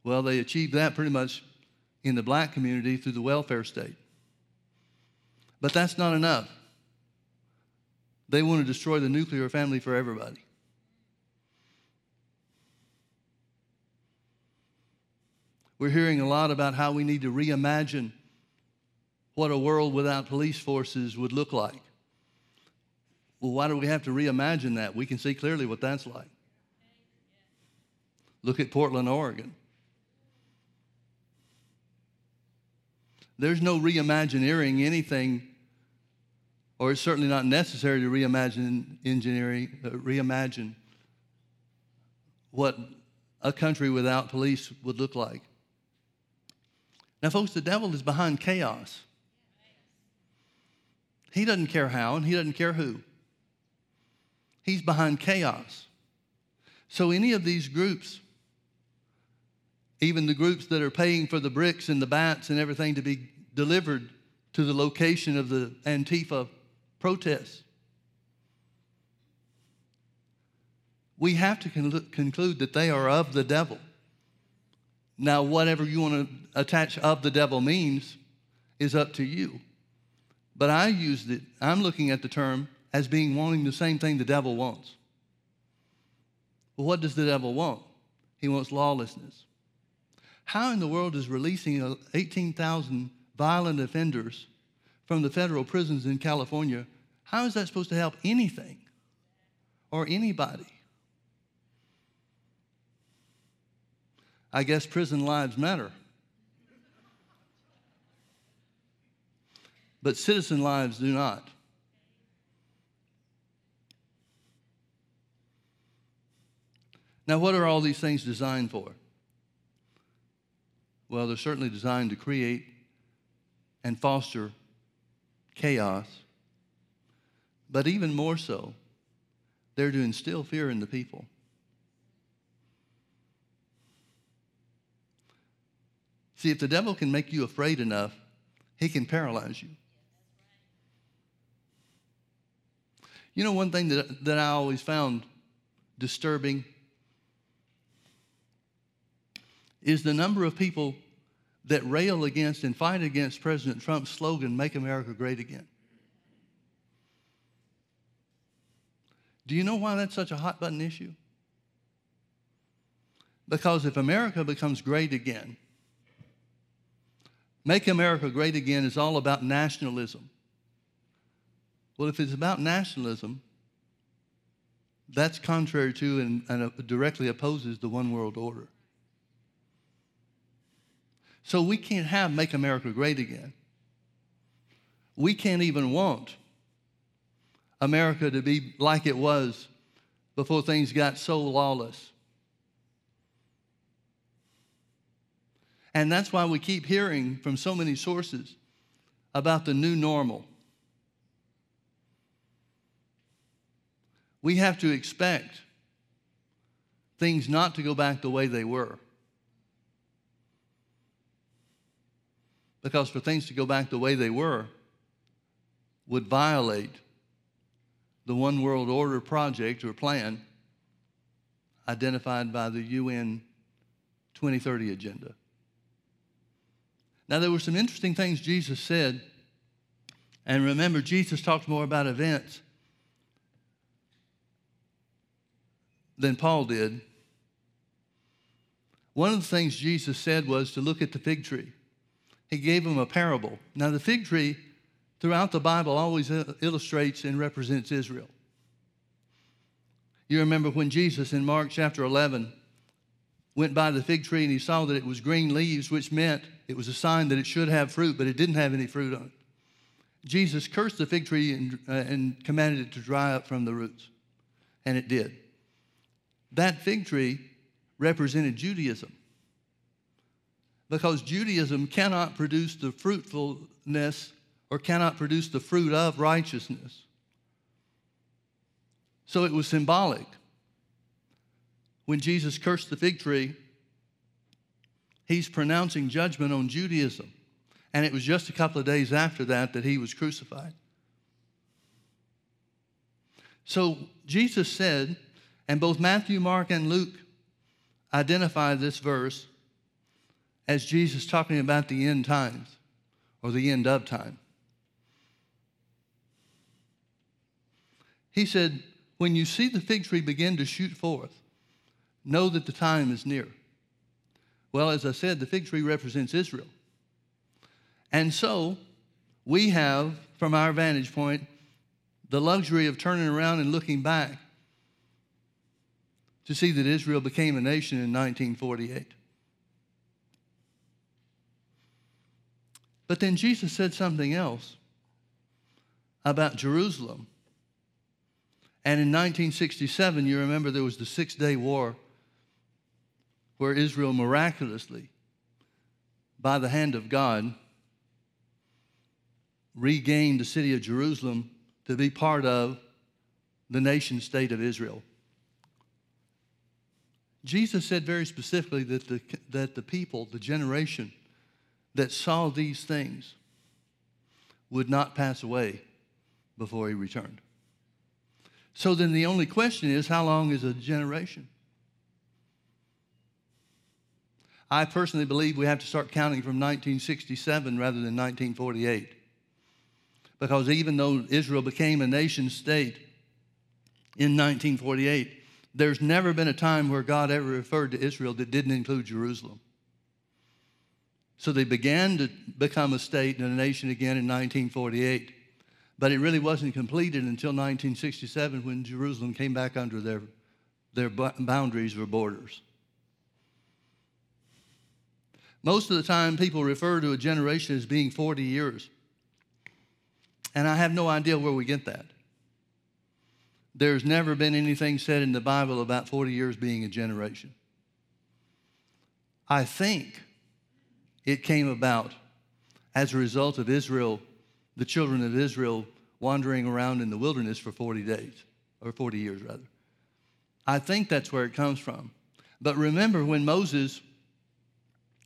Well, they achieved that pretty much in the black community through the welfare state. But that's not enough. They want to destroy the nuclear family for everybody. We're hearing a lot about how we need to reimagine what a world without police forces would look like. Well, why do we have to reimagine that? We can see clearly what that's like. Look at Portland, Oregon. There's no reimagineering anything, or it's certainly not necessary to reimagine engineering, uh, reimagine what a country without police would look like. Now, folks, the devil is behind chaos. He doesn't care how and he doesn't care who. He's behind chaos. So, any of these groups, even the groups that are paying for the bricks and the bats and everything to be delivered to the location of the Antifa protests, we have to con- conclude that they are of the devil. Now, whatever you want to attach of the devil means is up to you. But I used it, I'm looking at the term as being wanting the same thing the devil wants. Well, what does the devil want? He wants lawlessness. How in the world is releasing 18,000 violent offenders from the federal prisons in California, how is that supposed to help anything or anybody? I guess prison lives matter. but citizen lives do not. Now, what are all these things designed for? Well, they're certainly designed to create and foster chaos, but even more so, they're to instill fear in the people. See, if the devil can make you afraid enough, he can paralyze you. You know, one thing that, that I always found disturbing is the number of people that rail against and fight against President Trump's slogan, Make America Great Again. Do you know why that's such a hot button issue? Because if America becomes great again, Make America Great Again is all about nationalism. Well, if it's about nationalism, that's contrary to and, and uh, directly opposes the one world order. So we can't have Make America Great Again. We can't even want America to be like it was before things got so lawless. And that's why we keep hearing from so many sources about the new normal. We have to expect things not to go back the way they were. Because for things to go back the way they were would violate the One World Order project or plan identified by the UN 2030 agenda. Now, there were some interesting things Jesus said. And remember, Jesus talked more about events than Paul did. One of the things Jesus said was to look at the fig tree. He gave him a parable. Now, the fig tree throughout the Bible always illustrates and represents Israel. You remember when Jesus in Mark chapter 11 went by the fig tree and he saw that it was green leaves, which meant it was a sign that it should have fruit, but it didn't have any fruit on it. Jesus cursed the fig tree and, uh, and commanded it to dry up from the roots, and it did. That fig tree represented Judaism because Judaism cannot produce the fruitfulness or cannot produce the fruit of righteousness. So it was symbolic. When Jesus cursed the fig tree, he's pronouncing judgment on Judaism. And it was just a couple of days after that that he was crucified. So Jesus said, and both Matthew, Mark, and Luke identify this verse as Jesus talking about the end times or the end of time. He said, When you see the fig tree begin to shoot forth, know that the time is near. Well, as I said, the fig tree represents Israel. And so we have, from our vantage point, the luxury of turning around and looking back to see that Israel became a nation in 1948. But then Jesus said something else about Jerusalem. And in 1967, you remember there was the Six Day War where Israel miraculously, by the hand of God, regained the city of Jerusalem to be part of the nation state of Israel. Jesus said very specifically that the, that the people, the generation that saw these things would not pass away before he returned. So then the only question is how long is a generation? I personally believe we have to start counting from 1967 rather than 1948. Because even though Israel became a nation state in 1948, there's never been a time where God ever referred to Israel that didn't include Jerusalem. So they began to become a state and a nation again in 1948. But it really wasn't completed until 1967 when Jerusalem came back under their, their boundaries or borders. Most of the time, people refer to a generation as being 40 years. And I have no idea where we get that. There's never been anything said in the Bible about 40 years being a generation. I think it came about as a result of Israel, the children of Israel wandering around in the wilderness for 40 days, or 40 years rather. I think that's where it comes from. But remember when Moses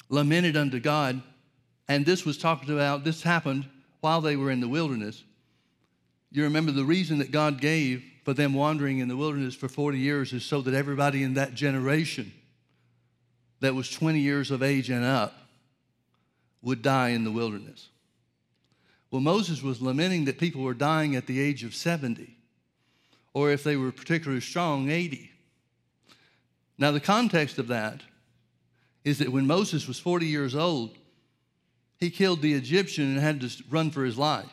lamented unto God, and this was talked about, this happened while they were in the wilderness. You remember the reason that God gave for them wandering in the wilderness for 40 years is so that everybody in that generation that was 20 years of age and up would die in the wilderness. Well, Moses was lamenting that people were dying at the age of 70, or if they were particularly strong, 80. Now, the context of that is that when Moses was 40 years old, he killed the Egyptian and had to run for his life.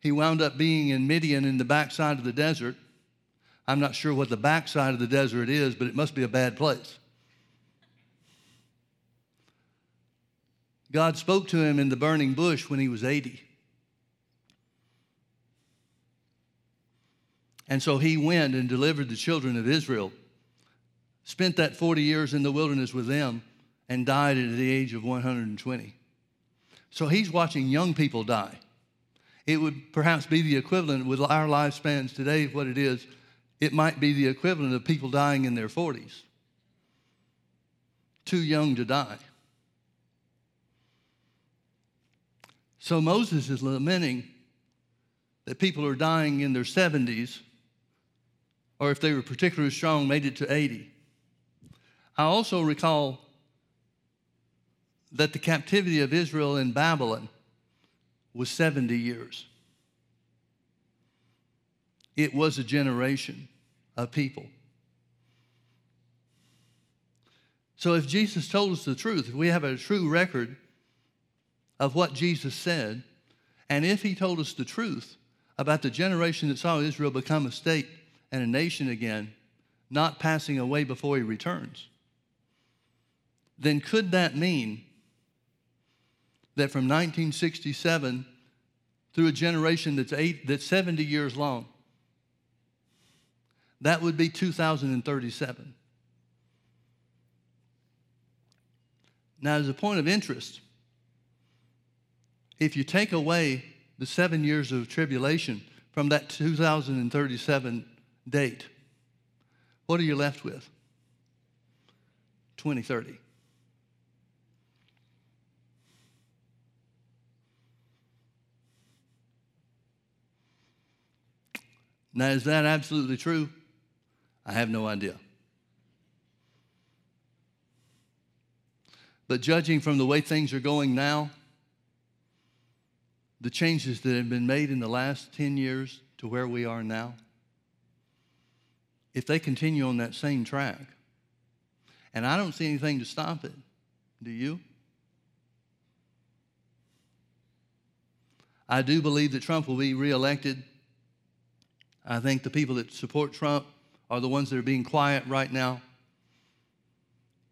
He wound up being in Midian in the backside of the desert. I'm not sure what the backside of the desert is, but it must be a bad place. God spoke to him in the burning bush when he was 80. And so he went and delivered the children of Israel, spent that 40 years in the wilderness with them, and died at the age of 120. So he's watching young people die. It would perhaps be the equivalent with our lifespans today, what it is, it might be the equivalent of people dying in their 40s. Too young to die. So Moses is lamenting that people are dying in their 70s, or if they were particularly strong, made it to 80. I also recall that the captivity of Israel in Babylon was 70 years. It was a generation of people. So, if Jesus told us the truth, if we have a true record of what Jesus said, and if he told us the truth about the generation that saw Israel become a state and a nation again, not passing away before he returns, then could that mean that from 1967 through a generation that's, eight, that's 70 years long, that would be 2037. Now, as a point of interest, if you take away the seven years of tribulation from that 2037 date, what are you left with? 2030. Now, is that absolutely true? I have no idea. But judging from the way things are going now, the changes that have been made in the last 10 years to where we are now, if they continue on that same track, and I don't see anything to stop it, do you? I do believe that Trump will be reelected. I think the people that support Trump are the ones that are being quiet right now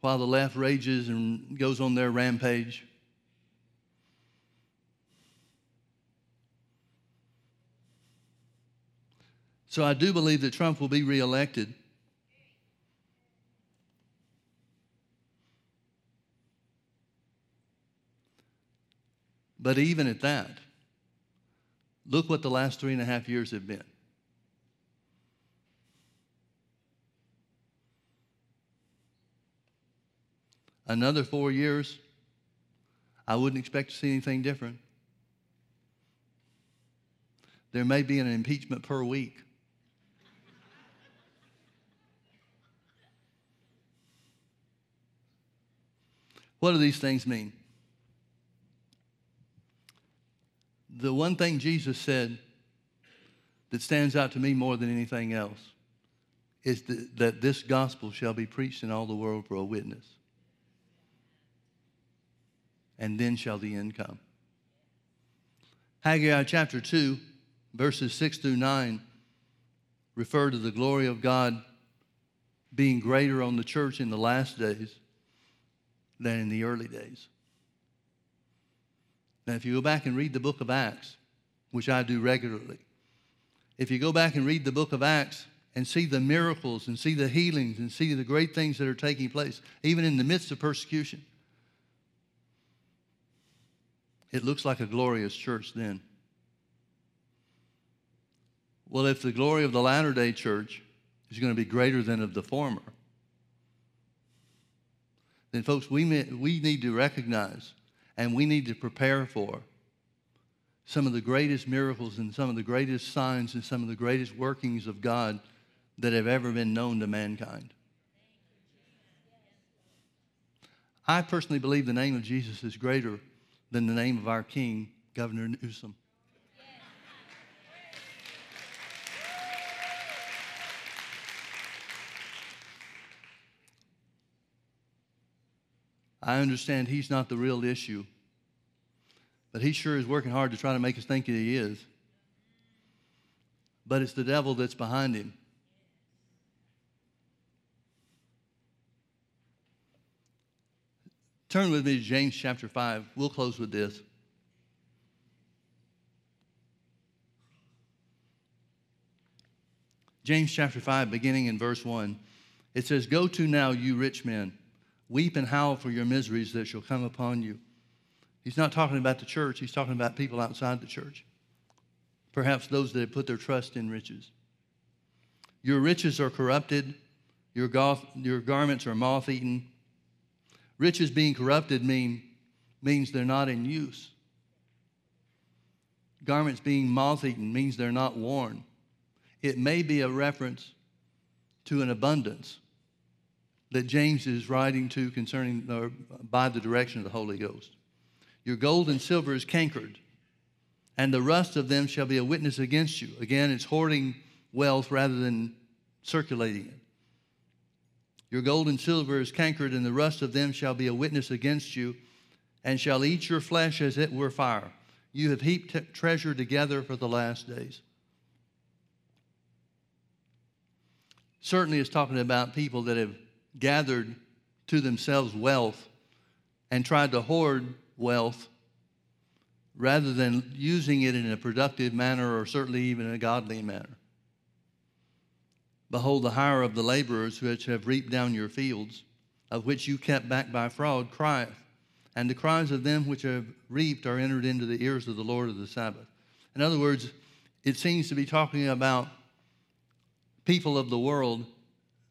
while the left rages and goes on their rampage. So I do believe that Trump will be reelected. But even at that, look what the last three and a half years have been. Another four years, I wouldn't expect to see anything different. There may be an impeachment per week. What do these things mean? The one thing Jesus said that stands out to me more than anything else is that, that this gospel shall be preached in all the world for a witness. And then shall the end come. Haggai chapter 2, verses 6 through 9 refer to the glory of God being greater on the church in the last days than in the early days. Now, if you go back and read the book of Acts, which I do regularly, if you go back and read the book of Acts and see the miracles and see the healings and see the great things that are taking place, even in the midst of persecution, it looks like a glorious church then. Well, if the glory of the latter day church is going to be greater than of the former, then, folks, we, we need to recognize and we need to prepare for some of the greatest miracles and some of the greatest signs and some of the greatest workings of God that have ever been known to mankind. I personally believe the name of Jesus is greater than the name of our King, Governor Newsom. I understand he's not the real issue, but he sure is working hard to try to make us think that he is. But it's the devil that's behind him. Turn with me to James chapter 5. We'll close with this. James chapter 5, beginning in verse 1, it says, Go to now, you rich men, weep and howl for your miseries that shall come upon you. He's not talking about the church, he's talking about people outside the church. Perhaps those that have put their trust in riches. Your riches are corrupted, your, your garments are moth eaten Riches being corrupted mean, means they're not in use. Garments being moth eaten means they're not worn. It may be a reference to an abundance that James is writing to concerning or by the direction of the Holy Ghost. Your gold and silver is cankered, and the rust of them shall be a witness against you. Again, it's hoarding wealth rather than circulating it. Your gold and silver is cankered, and the rust of them shall be a witness against you, and shall eat your flesh as it were fire. You have heaped t- treasure together for the last days. Certainly, it's talking about people that have gathered to themselves wealth and tried to hoard wealth rather than using it in a productive manner or certainly even in a godly manner. Behold, the hire of the laborers which have reaped down your fields, of which you kept back by fraud, crieth. And the cries of them which have reaped are entered into the ears of the Lord of the Sabaoth. In other words, it seems to be talking about people of the world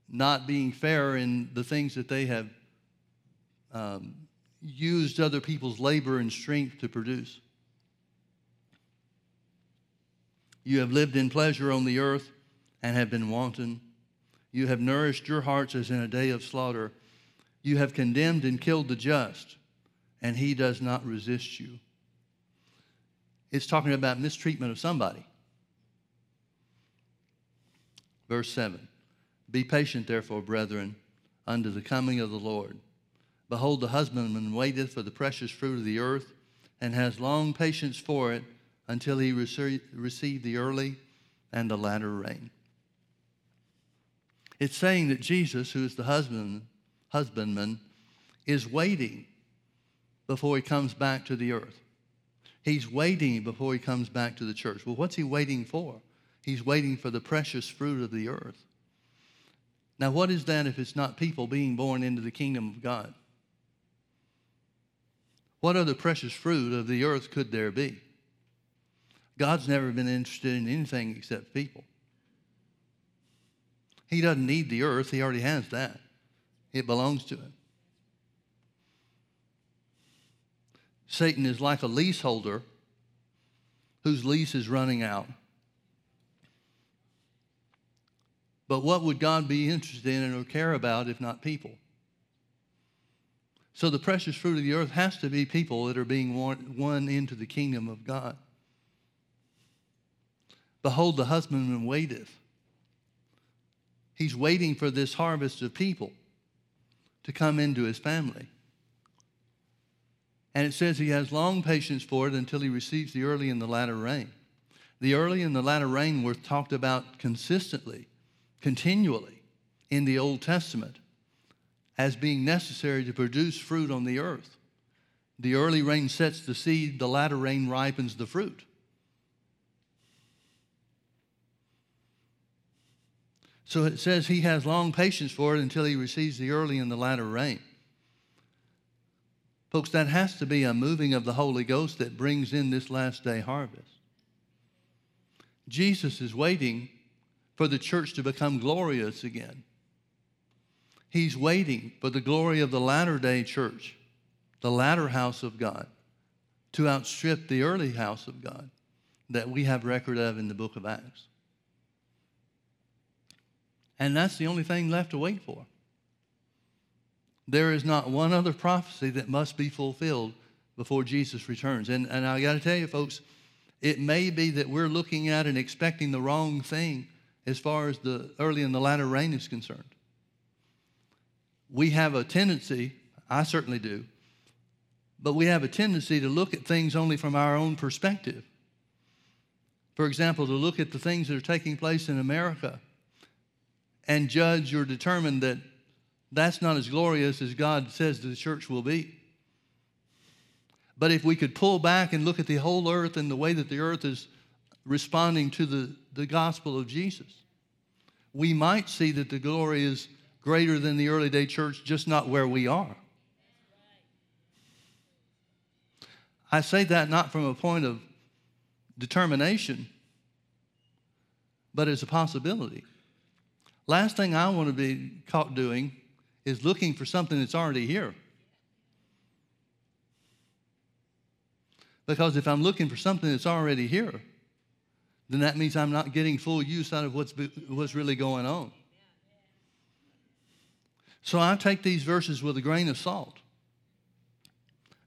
not being fair in the things that they have um, used other people's labor and strength to produce. You have lived in pleasure on the earth and have been wanton. You have nourished your hearts as in a day of slaughter. You have condemned and killed the just, and he does not resist you. It's talking about mistreatment of somebody. Verse 7 Be patient, therefore, brethren, unto the coming of the Lord. Behold, the husbandman waiteth for the precious fruit of the earth, and has long patience for it until he receive the early and the latter rain. It's saying that Jesus, who is the husband, husbandman, is waiting before he comes back to the earth. He's waiting before he comes back to the church. Well, what's he waiting for? He's waiting for the precious fruit of the earth. Now, what is that if it's not people being born into the kingdom of God? What other precious fruit of the earth could there be? God's never been interested in anything except people. He doesn't need the earth, he already has that. It belongs to him. Satan is like a leaseholder whose lease is running out. But what would God be interested in or care about if not people? So the precious fruit of the earth has to be people that are being won into the kingdom of God. Behold, the husbandman waiteth He's waiting for this harvest of people to come into his family. And it says he has long patience for it until he receives the early and the latter rain. The early and the latter rain were talked about consistently, continually in the Old Testament as being necessary to produce fruit on the earth. The early rain sets the seed, the latter rain ripens the fruit. So it says he has long patience for it until he receives the early and the latter rain. Folks, that has to be a moving of the Holy Ghost that brings in this last day harvest. Jesus is waiting for the church to become glorious again. He's waiting for the glory of the latter day church, the latter house of God, to outstrip the early house of God that we have record of in the book of Acts. And that's the only thing left to wait for. There is not one other prophecy that must be fulfilled before Jesus returns. And, and I got to tell you, folks, it may be that we're looking at and expecting the wrong thing as far as the early and the latter rain is concerned. We have a tendency, I certainly do, but we have a tendency to look at things only from our own perspective. For example, to look at the things that are taking place in America and judge or determine that that's not as glorious as God says the church will be. But if we could pull back and look at the whole earth and the way that the earth is responding to the, the gospel of Jesus, we might see that the glory is greater than the early day church, just not where we are. I say that not from a point of determination, but as a possibility. Last thing I want to be caught doing is looking for something that's already here. Because if I'm looking for something that's already here, then that means I'm not getting full use out of what's, what's really going on. So I take these verses with a grain of salt.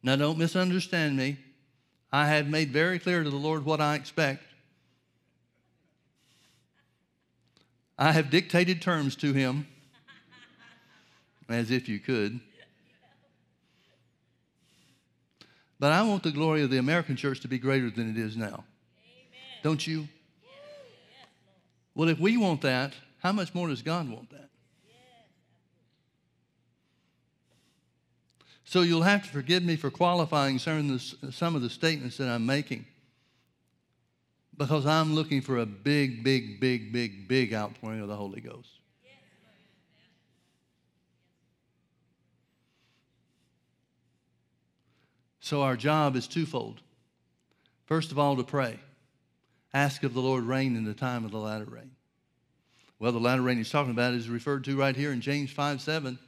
Now, don't misunderstand me. I have made very clear to the Lord what I expect. I have dictated terms to Him, as if you could. But I want the glory of the American church to be greater than it is now. Amen. Don't you? Well, if we want that, how much more does God want that? So you'll have to forgive me for qualifying some of the statements that I'm making because I'm looking for a big, big, big, big, big outpouring of the Holy Ghost. So our job is twofold. First of all, to pray. Ask of the Lord rain in the time of the latter rain. Well, the latter rain he's talking about is referred to right here in James 5 7,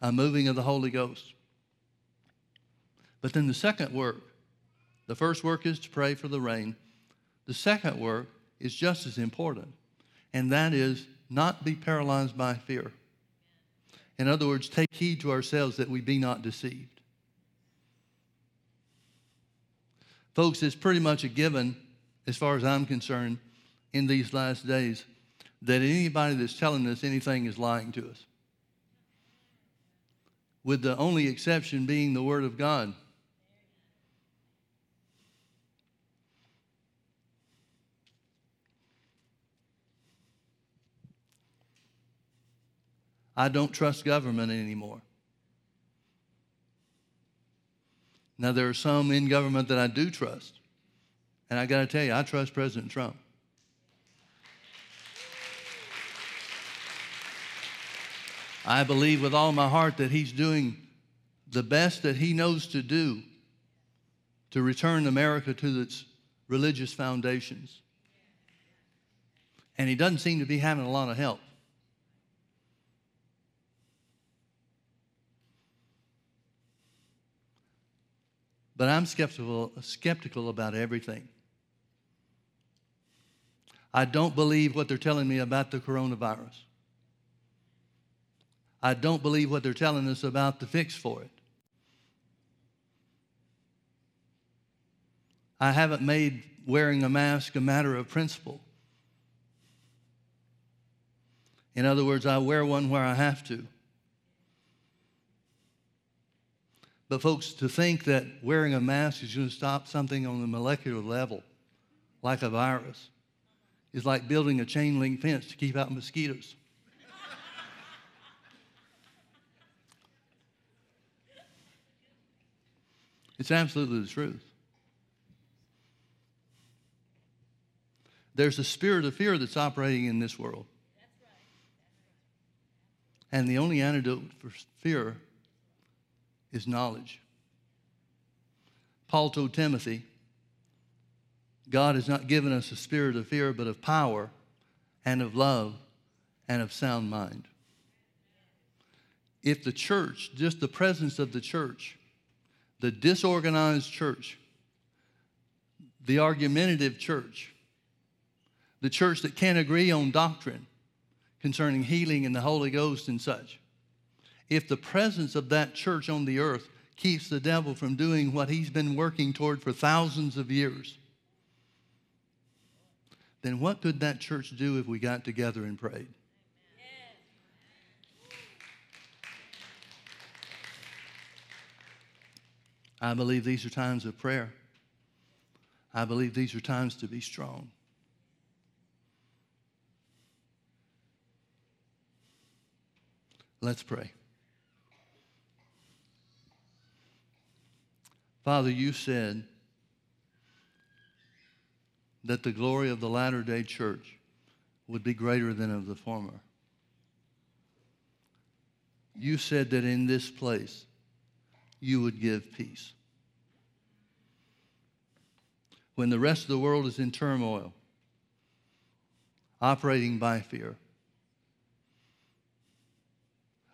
a moving of the Holy Ghost. But then the second work, the first work is to pray for the rain. The second work is just as important, and that is not be paralyzed by fear. In other words, take heed to ourselves that we be not deceived. Folks, it's pretty much a given, as far as I'm concerned, in these last days, that anybody that's telling us anything is lying to us. With the only exception being the Word of God. I don't trust government anymore. Now, there are some in government that I do trust. And I got to tell you, I trust President Trump. I believe with all my heart that he's doing the best that he knows to do to return America to its religious foundations. And he doesn't seem to be having a lot of help. But I'm skeptical, skeptical about everything. I don't believe what they're telling me about the coronavirus. I don't believe what they're telling us about the fix for it. I haven't made wearing a mask a matter of principle. In other words, I wear one where I have to. But, folks, to think that wearing a mask is going to stop something on the molecular level, like a virus, is like building a chain link fence to keep out mosquitoes. it's absolutely the truth. There's a spirit of fear that's operating in this world. And the only antidote for fear is knowledge. Paul told Timothy, God has not given us a spirit of fear, but of power and of love and of sound mind. if the church, just the presence of the church, the disorganized church, the argumentative church, the church that can't agree on doctrine concerning healing and the Holy Ghost and such, if the presence of that church on the earth keeps the devil from doing what he's been working toward for thousands of years, then what could that church do if we got together and prayed? I believe these are times of prayer. I believe these are times to be strong. Let's pray. Father, you said that the glory of the latter day church would be greater than of the former. You said that in this place you would give peace. When the rest of the world is in turmoil, operating by fear,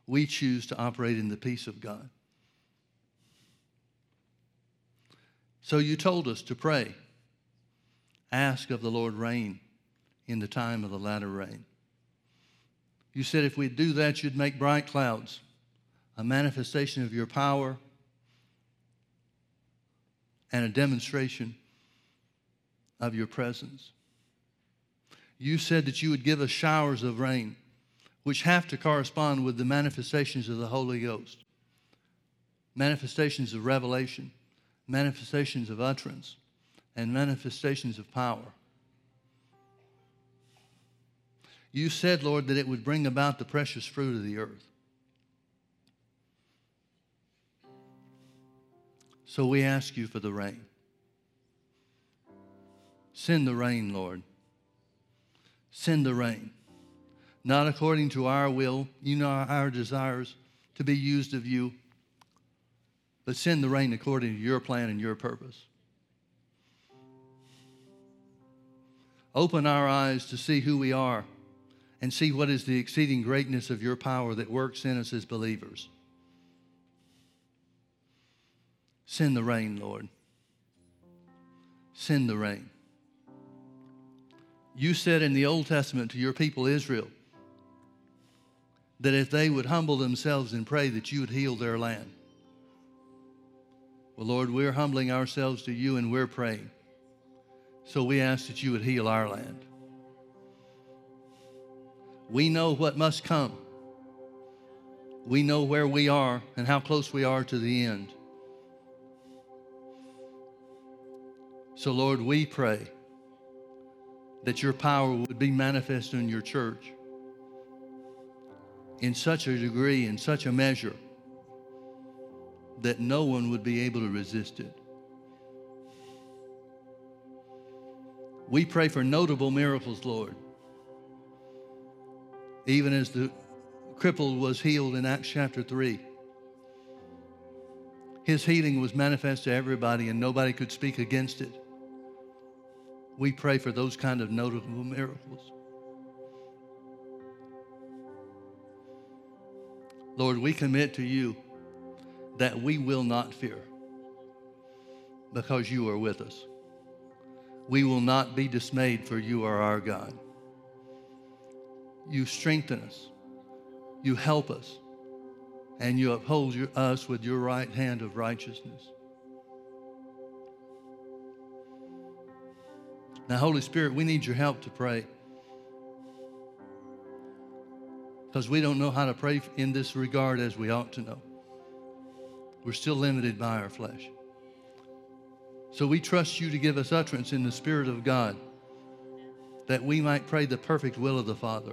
we choose to operate in the peace of God. So you told us to pray. Ask of the Lord rain in the time of the latter rain. You said if we do that, you'd make bright clouds, a manifestation of your power and a demonstration of your presence. You said that you would give us showers of rain, which have to correspond with the manifestations of the Holy Ghost, manifestations of revelation manifestations of utterance and manifestations of power. You said, Lord, that it would bring about the precious fruit of the earth. So we ask you for the rain. Send the rain, Lord. Send the rain. Not according to our will, you know our desires to be used of you, but send the rain according to your plan and your purpose. Open our eyes to see who we are and see what is the exceeding greatness of your power that works in us as believers. Send the rain, Lord. Send the rain. You said in the Old Testament to your people Israel that if they would humble themselves and pray that you would heal their land. Well, Lord, we're humbling ourselves to you and we're praying. So we ask that you would heal our land. We know what must come. We know where we are and how close we are to the end. So, Lord, we pray that your power would be manifest in your church in such a degree, in such a measure that no one would be able to resist it. We pray for notable miracles, Lord. Even as the crippled was healed in Acts chapter 3. His healing was manifest to everybody and nobody could speak against it. We pray for those kind of notable miracles. Lord, we commit to you that we will not fear because you are with us. We will not be dismayed, for you are our God. You strengthen us, you help us, and you uphold your, us with your right hand of righteousness. Now, Holy Spirit, we need your help to pray. Because we don't know how to pray in this regard as we ought to know. We're still limited by our flesh. So we trust you to give us utterance in the Spirit of God that we might pray the perfect will of the Father.